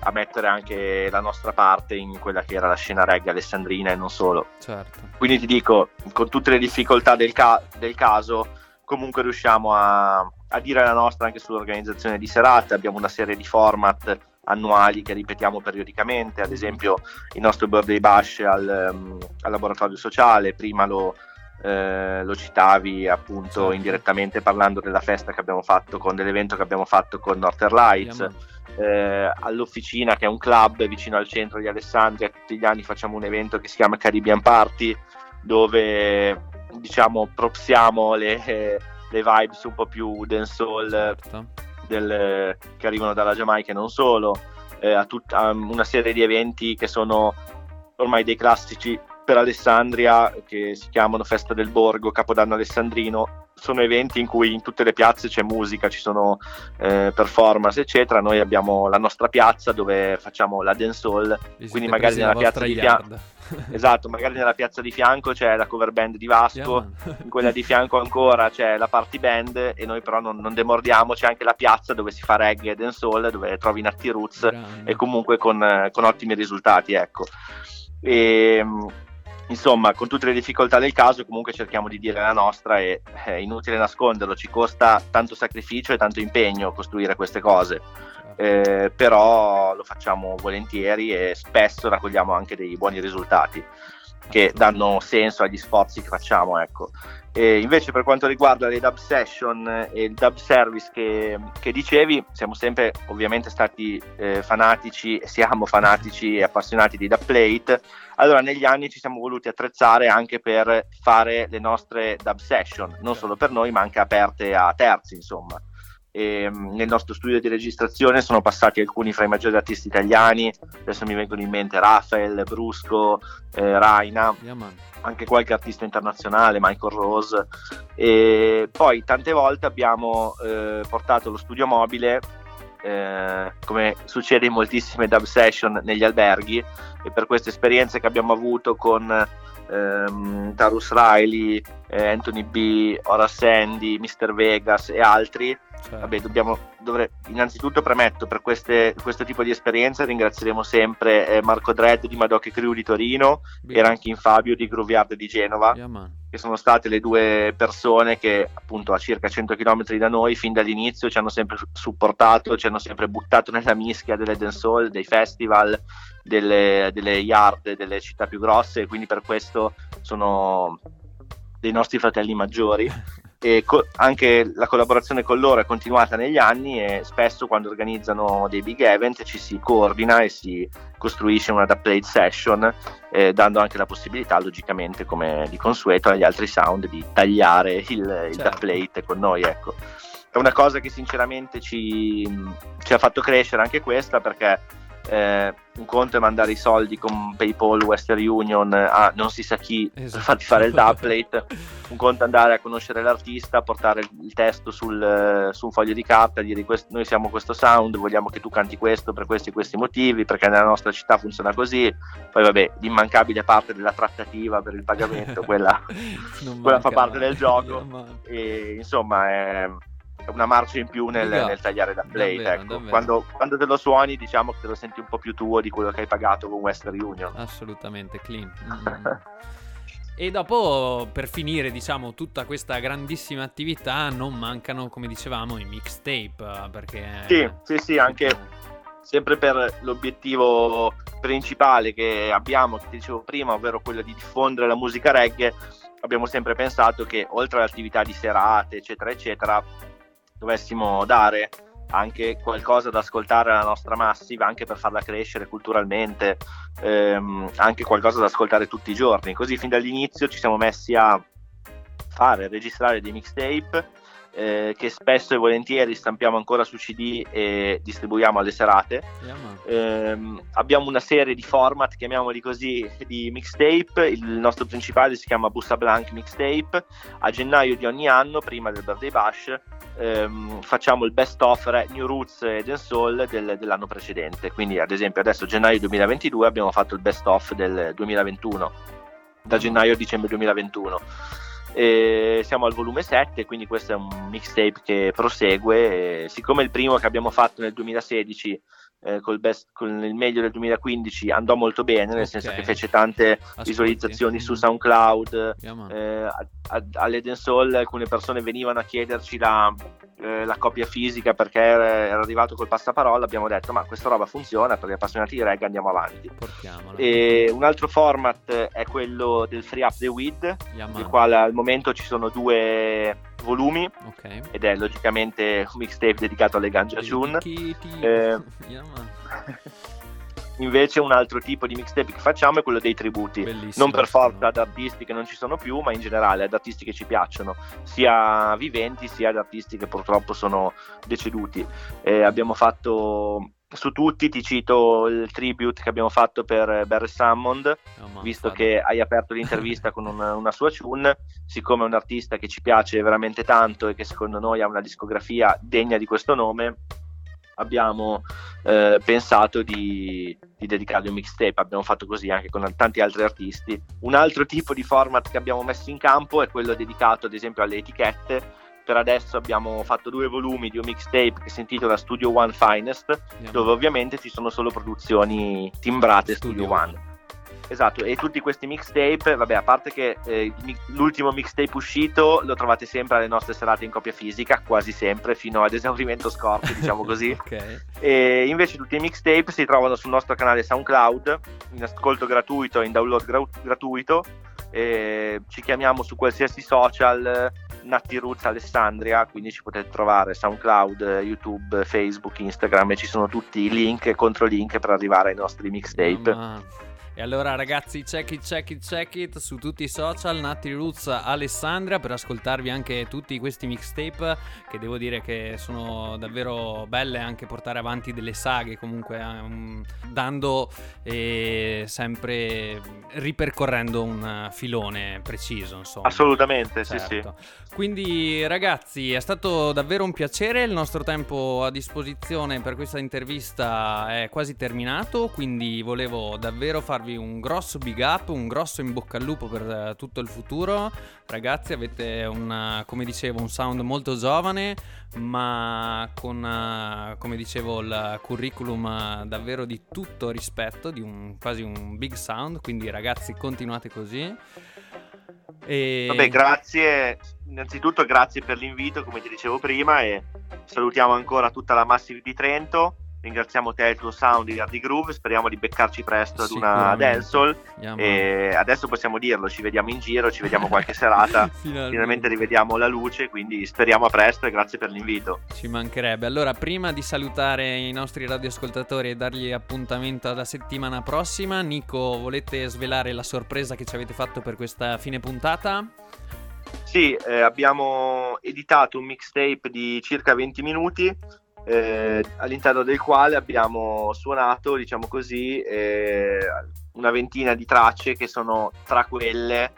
a mettere anche la nostra parte in quella che era la scena reggae alessandrina e non solo. Certo. Quindi ti dico, con tutte le difficoltà del, ca- del caso, comunque riusciamo a, a dire la nostra anche sull'organizzazione di serate. Abbiamo una serie di format annuali che ripetiamo periodicamente, ad esempio il nostro birthday bash al, ehm, al laboratorio sociale, prima lo, eh, lo citavi appunto Certo. indirettamente parlando della festa che abbiamo fatto con dell'evento che abbiamo fatto con Northern Lights eh, all'Officina, che è un club vicino al centro di Alessandria. Tutti gli anni facciamo un evento che si chiama Caribbean Party, dove diciamo propsiamo le, le vibes un po' più dancehall Certo. del- che arrivano dalla Giamaica e non solo, eh, a, tut- a una serie di eventi che sono ormai dei classici per Alessandria che si chiamano Festa del Borgo, Capodanno Alessandrino. Sono eventi in cui in tutte le piazze c'è musica, ci sono eh, performance, eccetera. Noi abbiamo la nostra piazza dove facciamo la dancehall. Vi Quindi magari nella piazza di fianco-. Esatto, magari nella piazza di fianco c'è la cover band di Vasco, Yeah, in quella di fianco ancora c'è la party band e noi però non, non demordiamo, c'è anche la piazza dove si fa reggae e dancehall, dove trovi Natti Roots Grande. e comunque con, eh, con ottimi risultati, ecco. E, mh, insomma, con tutte le difficoltà del caso, comunque cerchiamo di dire la nostra e è inutile nasconderlo, ci costa tanto sacrificio e tanto impegno costruire queste cose, eh, però lo facciamo volentieri e spesso raccogliamo anche dei buoni risultati che danno senso agli sforzi che facciamo, ecco. E invece per quanto riguarda le dub session e il dub service che, che dicevi, siamo sempre ovviamente stati eh, fanatici, siamo fanatici e appassionati di dub plate, allora negli anni ci siamo voluti attrezzare anche per fare le nostre dub session, non solo per noi ma anche aperte a terzi insomma. E, mh, nel nostro studio di registrazione sono passati alcuni fra i maggiori artisti italiani, adesso mi vengono in mente Rafael, Brusco, eh, Raina, Yeah, anche qualche artista internazionale, Michael Rose. E poi tante volte abbiamo eh, portato lo studio mobile, eh, come succede in moltissime dub session negli alberghi, e per queste esperienze che abbiamo avuto con ehm, Tarus Riley, eh, Anthony B, Ora Sandy, Mr. Vegas e altri, Certo. Vabbè, dobbiamo, dovre- innanzitutto premetto per queste- questo tipo di esperienze ringrazieremo sempre eh, Marco Dredd di Madoc Crew di Torino Bene. e Rankin Fabio di Groovyard di Genova Yeah. Che sono state le due persone che appunto a circa 100 km da noi fin dall'inizio ci hanno sempre su- supportato, ci hanno sempre buttato nella mischia delle dancehall, dei festival, delle, delle yard, delle città più grosse e quindi per questo sono dei nostri fratelli maggiori e co- anche la collaborazione con loro è continuata negli anni e spesso quando organizzano dei big event ci si coordina e si costruisce una dub plate session eh, dando anche la possibilità logicamente come di consueto agli altri sound di tagliare il, il Certo. dub plate con noi ecco è una cosa che sinceramente ci, ci ha fatto crescere anche questa perché eh, un conto è mandare i soldi con PayPal, Western Union a non si sa chi per Esatto. farti fare il dubplate, un conto è andare a conoscere l'artista, portare il- testo sul, eh, su un foglio di carta, dire "Quest- noi siamo questo sound, vogliamo che tu canti questo per questi e questi motivi, perché nella nostra città funziona così, poi vabbè l'immancabile parte della trattativa per il pagamento, quella quella fa parte del gioco. E insomma è una marcia in più nel, nel tagliare da plate Davvero, ecco. davvero. Quando, quando te lo suoni diciamo che te lo senti un po' più tuo di quello che hai pagato con Western Union Assolutamente clean. Mm. E dopo, per finire, diciamo, tutta questa grandissima attività, non mancano, come dicevamo, i mixtape. eh, Perché. Sì, sì, sì, anche sempre per l'obiettivo principale che abbiamo, che ti dicevo prima, ovvero quello di diffondere la musica reggae, abbiamo sempre pensato che oltre all'attività di serate, eccetera, eccetera, dovessimo dare anche qualcosa da ascoltare alla nostra massiva, anche per farla crescere culturalmente, ehm, anche qualcosa da ascoltare tutti i giorni. Così fin dall'inizio ci siamo messi a fare, registrare dei mixtape eh, che spesso e volentieri stampiamo ancora su CD e distribuiamo alle serate. Ehm, abbiamo una serie di format, chiamiamoli così, di mixtape. Il nostro principale si chiama Bussa Blank Mixtape. A gennaio di ogni anno, prima del Birthday Bash, ehm, facciamo il best of New Roots e Dancehall del- dell'anno precedente. Quindi, ad esempio, adesso gennaio 2022 abbiamo fatto il best of del 2021, da gennaio a dicembre 2021. E siamo al volume 7, quindi questo è un mixtape che prosegue. E siccome il primo che abbiamo fatto nel 2016 eh, col best- con il meglio del 2015 andò molto bene, nel Ok. senso che fece tante Ascolti. visualizzazioni su Mm. SoundCloud. Yeah. Eh, a- a- alle Dancehall alcune persone venivano a chiederci la, eh, la copia fisica perché era, era arrivato col passaparola. Abbiamo detto: Ma questa roba funziona per gli appassionati di reggae, andiamo avanti. Un altro format è quello del Free Up the Weed, Yeah, man. quale al momento ci sono due volumi Ok. ed è logicamente un mixtape dedicato alle Ganja June. Eh, Yeah. Invece un altro tipo di mixtape che facciamo è quello dei tributi. Bellissimo. non per forza ad artisti che non ci sono più, ma in generale ad artisti che ci piacciono, sia viventi sia ad artisti che purtroppo sono deceduti. Eh, abbiamo fatto su tutti, ti cito il tribute che abbiamo fatto per Barry Sammond, man, visto fada. che hai aperto l'intervista con una, una sua tune, siccome è un artista che ci piace veramente tanto e che secondo noi ha una discografia degna di questo nome, abbiamo eh, pensato di, di dedicargli un mixtape. Abbiamo fatto così anche con tanti altri artisti. Un altro tipo di format che abbiamo messo in campo è quello dedicato ad esempio alle etichette. Per adesso abbiamo fatto due volumi di un mixtape che si intitola Studio One Finest, Yeah, dove ovviamente ci sono solo produzioni timbrate Studio, Studio One. Esatto, e tutti questi mixtape, vabbè, a parte che eh, l'ultimo mixtape uscito lo trovate sempre alle nostre serate in copia fisica, quasi sempre, fino ad esaurimento scorso, diciamo così. ok. E invece tutti i mixtape si trovano sul nostro canale SoundCloud, in ascolto gratuito e in download gra- gratuito. E ci chiamiamo su qualsiasi social Natti Roots Alessandria, quindi ci potete trovare SoundCloud, YouTube, Facebook, Instagram e ci sono tutti i link e controlink per arrivare ai nostri mixtape. Man. E allora ragazzi, check it, check it, check it su tutti i social, Natti Roots Alessandria per ascoltarvi anche tutti questi mixtape che devo dire che sono davvero belle anche portare avanti delle saghe comunque um, dando e sempre ripercorrendo un filone preciso insomma. Assolutamente, Certo. sì sì. Quindi ragazzi è stato davvero un piacere, il nostro tempo a disposizione per questa intervista è quasi terminato, quindi volevo davvero farvi un grosso big up, un grosso in bocca al lupo per eh, tutto il futuro. Ragazzi avete un, come dicevo, un sound molto giovane, ma con, eh, come dicevo, il curriculum eh, davvero di tutto rispetto, di un, quasi un big sound, quindi ragazzi continuate così. E... Vabbè, grazie. Innanzitutto grazie per l'invito, come ti dicevo prima, e salutiamo ancora tutta la Massive di Trento. Ringraziamo te e il tuo sound di Hardy Groove. Speriamo di beccarci presto ad una dancehall. Yeah. E adesso possiamo dirlo: ci vediamo in giro, ci vediamo qualche serata. Finalmente rivediamo la luce. Quindi speriamo a presto e grazie per l'invito. Ci mancherebbe. Allora, prima di salutare i nostri radioascoltatori e dargli appuntamento alla settimana prossima, Nico, volete svelare la sorpresa che ci avete fatto per questa fine puntata? Sì, eh, abbiamo editato un mixtape di circa 20 minuti eh, all'interno del quale abbiamo suonato, diciamo così, eh, una ventina di tracce che sono tra quelle,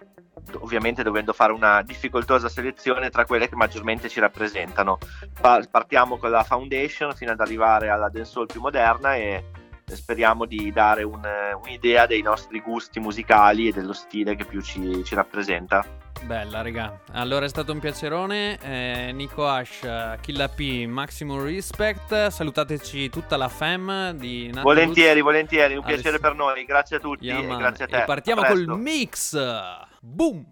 ovviamente dovendo fare una difficoltosa selezione, tra quelle che maggiormente ci rappresentano. Pa- partiamo con la Foundation fino ad arrivare alla dancehall più moderna e speriamo di dare un- un'idea dei nostri gusti musicali e dello stile che più ci- ci rappresenta. Bella, raga. Allora è stato un piacerone. Eh, Nico Ash, Killa P, Maximum Respect. Salutateci tutta la fam di Nat Volentieri, volentieri, un Adesso- piacere per noi. Grazie a tutti Yeah, e grazie a te. E partiamo A col mix. Boom!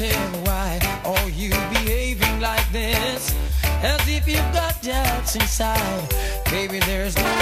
tell why are you behaving like this? As if you've got doubts inside. Baby, there's no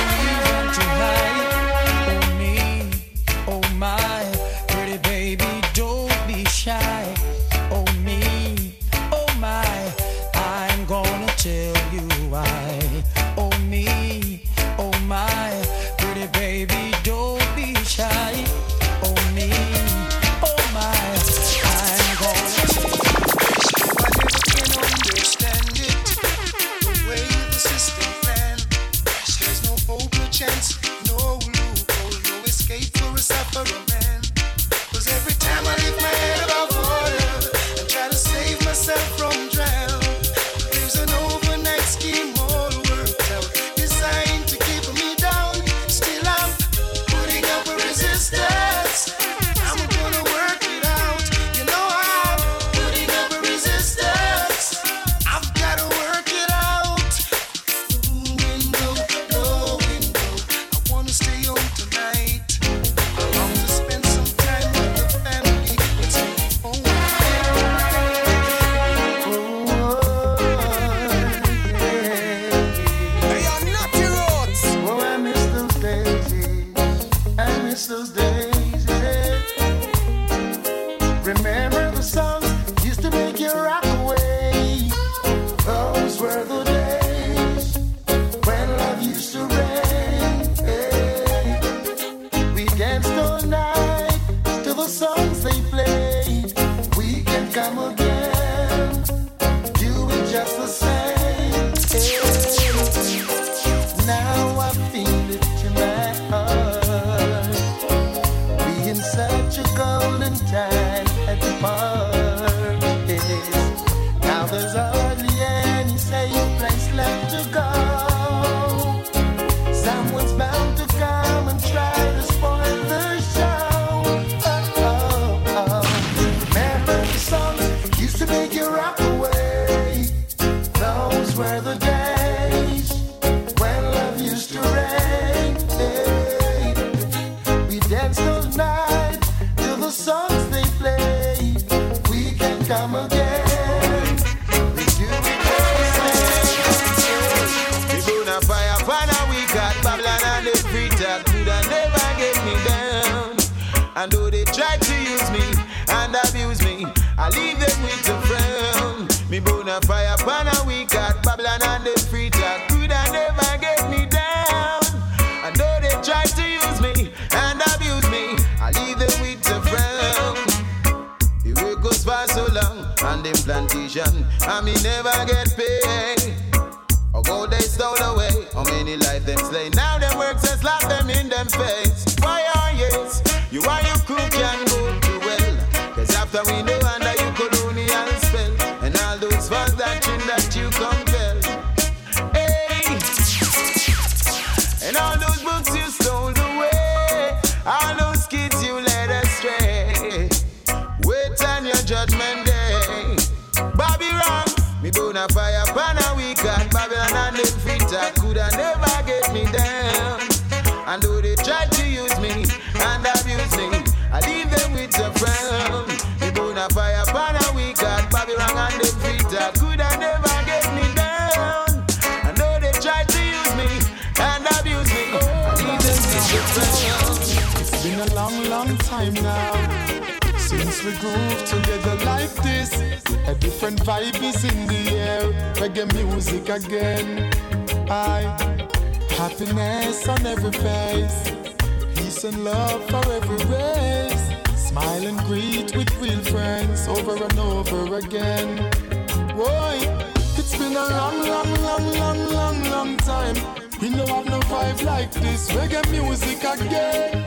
We don't have no vibe like this. Reggae music again.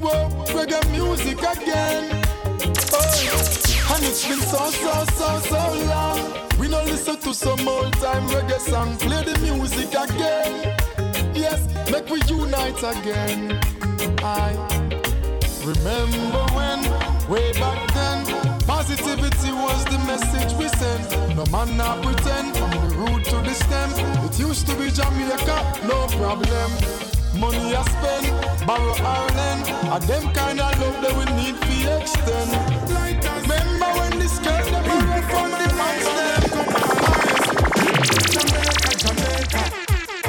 Whoa, reggae music again. Oh, and it's been so, so, so, so long. We don't listen to some old time reggae song. Play the music again. Yes, make we unite again. I remember when, way back then, positivity was the message we sent. No man not pretend, from the root to the stem. It used to be Jamaica, no problem. Money I spend, borrow or lend, and them kind of love that we need to extend. Remember when this girl them borrow from the pants them? Jamaica, Jamaica,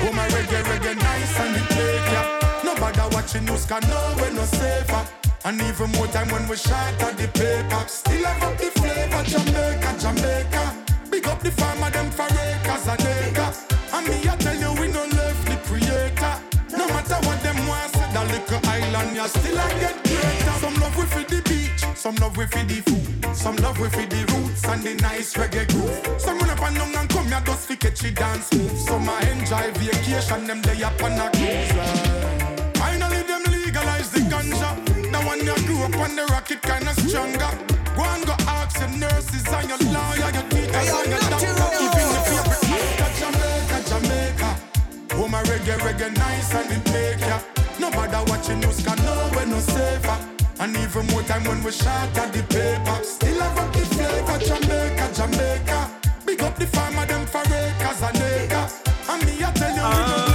oh my reggae, reggae nice and it make ya. Nobody watching news can know we're no safer. And even more time when we shot at the paper. Still have up the flavor, Jamaica, Jamaica. Big up the farmer, them for acres and acre. And me, I tell you, we no left the creator. No matter what them want, say that little island, you still a get greater. Some love we the beach, some love we the food, some love we the roots and the nice reggae groove. Some run up and down and come here just fi catch it dance move. Some a enjoy vacation, them day up on a cruise. Finally, them legalize the ganja. Now when you grew up on the rocket, kinda stronger. Go and go ask your nurses and your lawyer, your teachers and your doctor. Even if you're Jamaica, Jamaica. Oh my reggae, reggae nice and it make ya. Nobody watching news can know we're no safer. And even more time when we shot at the paper. Still have up the flavor, Jamaica, Jamaica. Big up the farmer, them for acres and acres. And me, I tell you, we ah.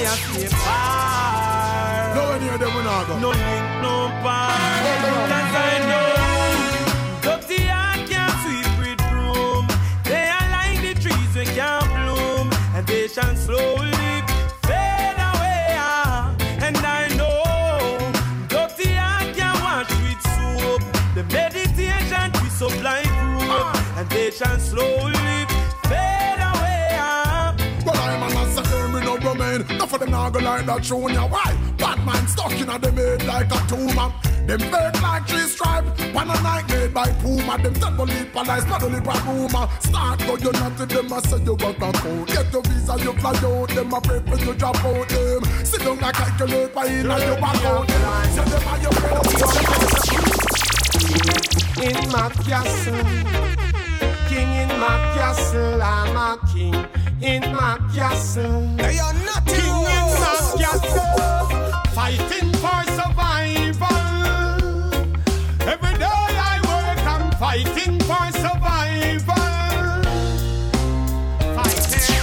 I have to far. No one hear them when I go. No link, no part. Cause I know dirty heart can't sweep with broom. They are like the trees can't bloom, and they shall slowly fade away. And I know dirty heart can't wash with soap. The meditation we supply proof, ah. and they shall slowly of them now go like that show ya. Why? Batman stuck in a them head like a tumor. Them fake like three stripe. One a night made by Puma. Them tell believe police, not only by rumor. Start go you not to them, I say you got a code. Get your visa, you fly out. Them a pray for you drop out them. Sit down and calculate by in and you back out. Say them are your friends. in my castle. King in my castle, I'm a king in my castle. They are not King in my castle, fighting for survival. Every day I work, I'm fighting for survival. Fighting,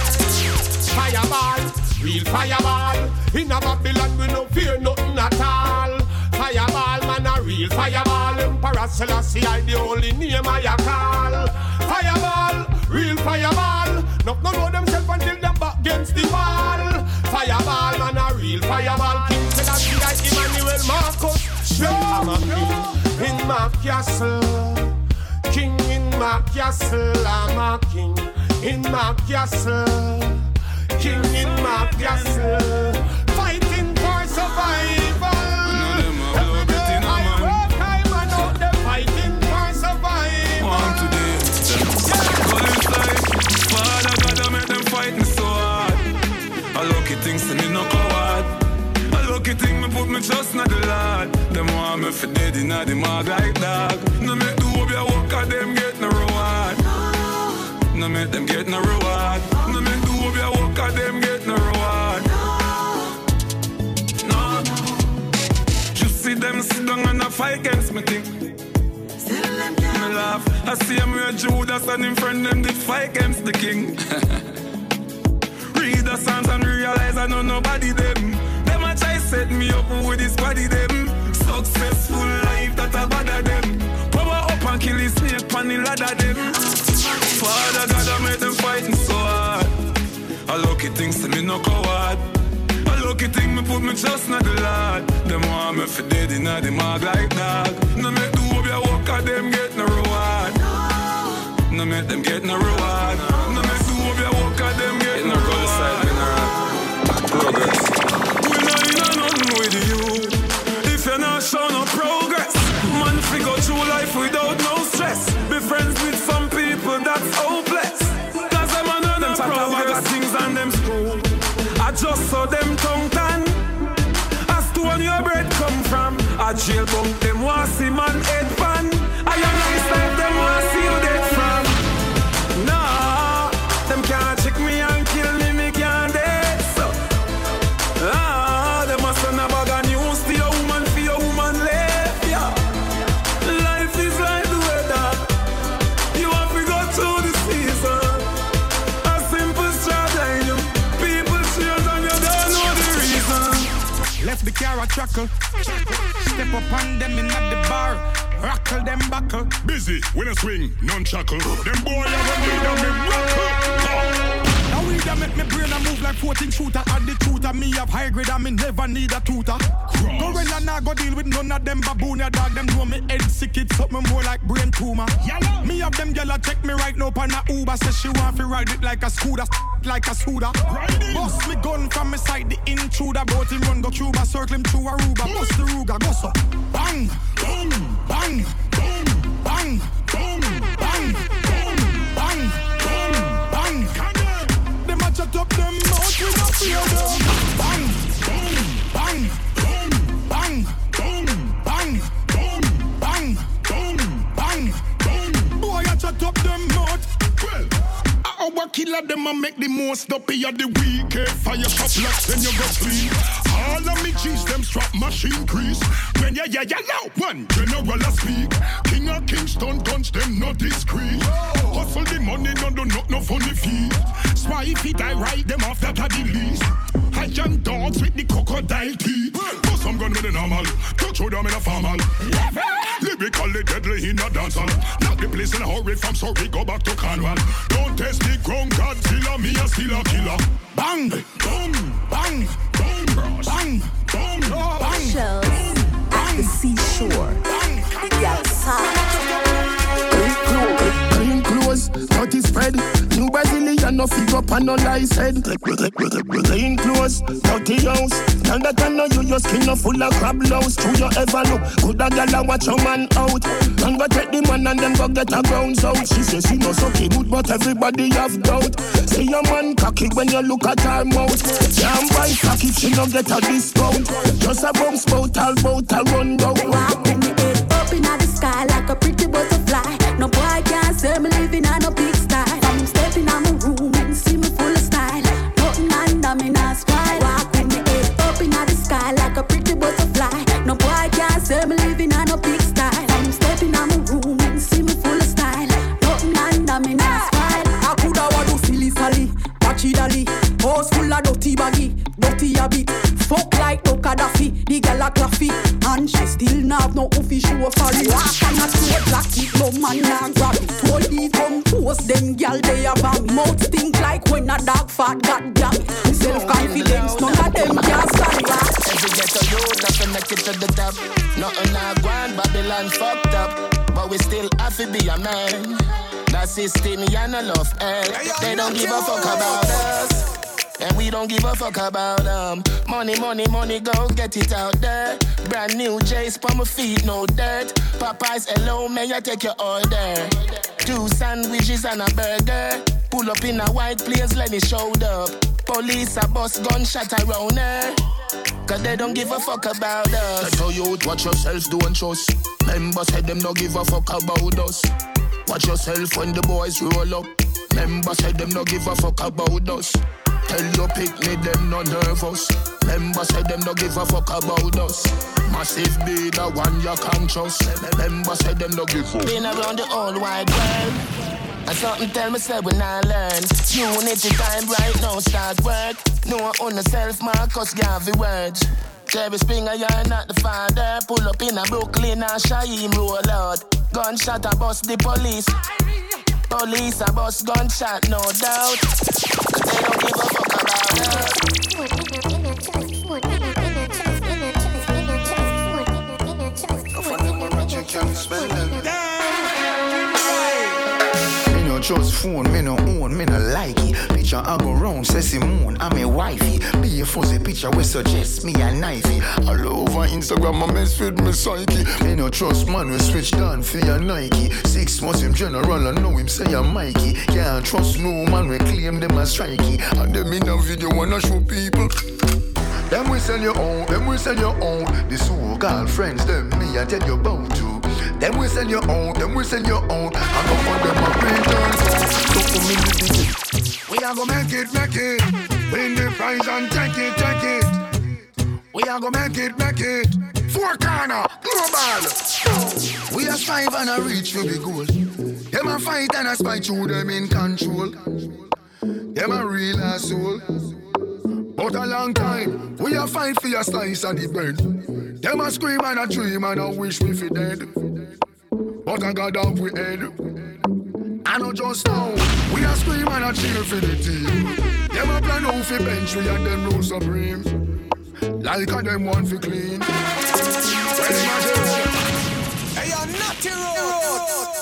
fireball, real fireball. In a Babylon, we no fear nothing at all. Fireball, man, a real fireball. Emperor Selassie, I the only name I call. Fireball, real fireball. No, no, know themselves until them back against the wall. Fireball, man, a real fireball. King Selassie, I Emmanuel Marcus. Yeah, I'm a king in my castle. King in my castle, I'm a king in my castle. King in my castle, things and it no coward. A lucky thing me put me trust in the Lord. Them want me for dead inna the mud like dog. No make the hope ya walk at them get no reward. No make them get no reward. No make the hope ya walk at them get no reward. No. Just see them sit down and a fight against me thing. Me laugh. I see him where Judas and him friend them did fight against the king. Read the Psalms and realize I know nobody them. Them a try set me up with this body them. Successful life that I bother them. Power up and kill the snake on the ladder them. Father God, I made them fighting so hard. I lucky things to me no coward. A lucky thing me put me trust in the Lord. Them want me for dead in the mag like dog. No make do up your work, cause them get no reward. No make them get no reward. No make do up your work, cause them. Progress. We know you know nothing with you. If you're not show no progress, man, fi go through life without no stress. Be friends with some people that's hopeless. Cause them a know them progress things and them screw. I just saw them tongue tan. As to when your bread come from, a jail bunk them want see man head Step up on them in at the bar. Rockle them buckle. Busy, when I swing, none chuckle. Them boy have a need of me rockle. Now we that make me brain a move like 14 shooter. Add the tutor, me have high grade and me never need a tutor. Gorilla nah go deal with none of them baboon ya dog. Them know me head sick, it's something more like brain tumor. Me have them a check me right now on a Uber. Say she want to ride it like a scooter, like a scooter. Bust me gun from me side, the intruder. Boat him run go Cuba, circle him through Aruba. Bust the Ruga, go so. Bang, bang, bang, bang, bang, bang, bang, bang, bang, bang. Them a chat up them mouth, we not fear them. Bang, bang, bang, our killer them a make the most up of the week. Eh, Fire pop lock, then you go sleep. All of me cheese them strap machine crease. When ya ya ya now one general a speak. King of Kingston guns them not discreet. Hustle the money, no do not no funny feet. Spy if he die right, them off that a the least. Iron dogs with the crocodile teeth. But some gun with the normal. Touch with them in a formal. Lyrically deadly in a dancehall. Not the place in a hurry from Surrey, go back to Cornwall. Don't test the ground, Godzilla, me a still a killer. Bang, Boom, bang, boom, bang, Boom, bang, Shells at the seashore. Clean clothes, dirty spread. New Brazilian, no figure up and no lies head. Clean clothes, dirty house. Tell that I know you, your skin no full of crab louse. True you ever look, good a gal watch your man out. And go take the man and then go get a grounds out. She say she no sucky good, but everybody have doubt. Say your man cocky when you look at her mouth. Can't buy cocky she no get a discount. Just a bounce bout, all bout, a run down. Head up in the sky like a pretty butterfly. Baggy, dirty habit. Fuck like no Gaddafi, the gal a claffy. And she still not have no official for it. Walk on a toe black it, no man not grab it. Police come post them gal they a bang. Mouth stink like when a dog fat got damn. Self confidence, none of them can stand back. Every ghetto youth have to make it to the top. Nothing a grand, Babylon fucked up. But we still have to be a man. That system, ya no love earth. They don't give a fuck about us. And we don't give a fuck about them. Money, money, money, go get it out there. Brand new J's on my feet, no dirt. Popeyes, hello, may I take your order? Two sandwiches and a burger. Pull up in a white place, let me show up. Police a bus gunshot around her. Cause they don't give a fuck about us. Tell you watch yourself, don't trust. Members said them don't give a fuck about us. Watch yourself when the boys roll up. Members said them don't give a fuck about us. Tell your picnic them no nervous. Remember say them no give a fuck about us. Massive be the one you can trust. Remember say them no give a Been around the whole wide world. And something tell me say when I learn Unity time right now start work No one on the self Marcus Garvey words Jerry Springer, you're not the father Pull up in a Brooklyn and Shaheem roll out Gunshot a bust the police Police a bus gunshot, no doubt. They don't give a fuck about us. Go find the money you can spend trust phone, me no own, me no like it. Picture I go round, say Simone, I'm a wifey. Be a fuzzy picture we suggest me a knifey. All over Instagram, I mess with me psyche. Me no trust man, we switch down for your Nike. Six months him general, I know him say I'm Mikey. Can't trust no man, we claim them as strikey. And them in a video wanna show people. Them we sell your own, them we sell your own. The so-called friends, them me I tell you about to. Them we sell your own, them we sell your own. I go for them a return. So for me We are gonna make it, make it. Win the prize and take it, take it. We are gonna make it, make it. Four corner, global. We are strive and a reach for the goal. Them a fight and a spite through them in control. Them a real asshole. But a long time, we a fight for your slice and the bread. Them a scream and a dream and a wish we fi dead. But I got up we head. I know just now, we a scream and a cheer for the team. Them a plan out fi bench, we and them rule supreme. Like a them one fi clean. Hey, you're not your road.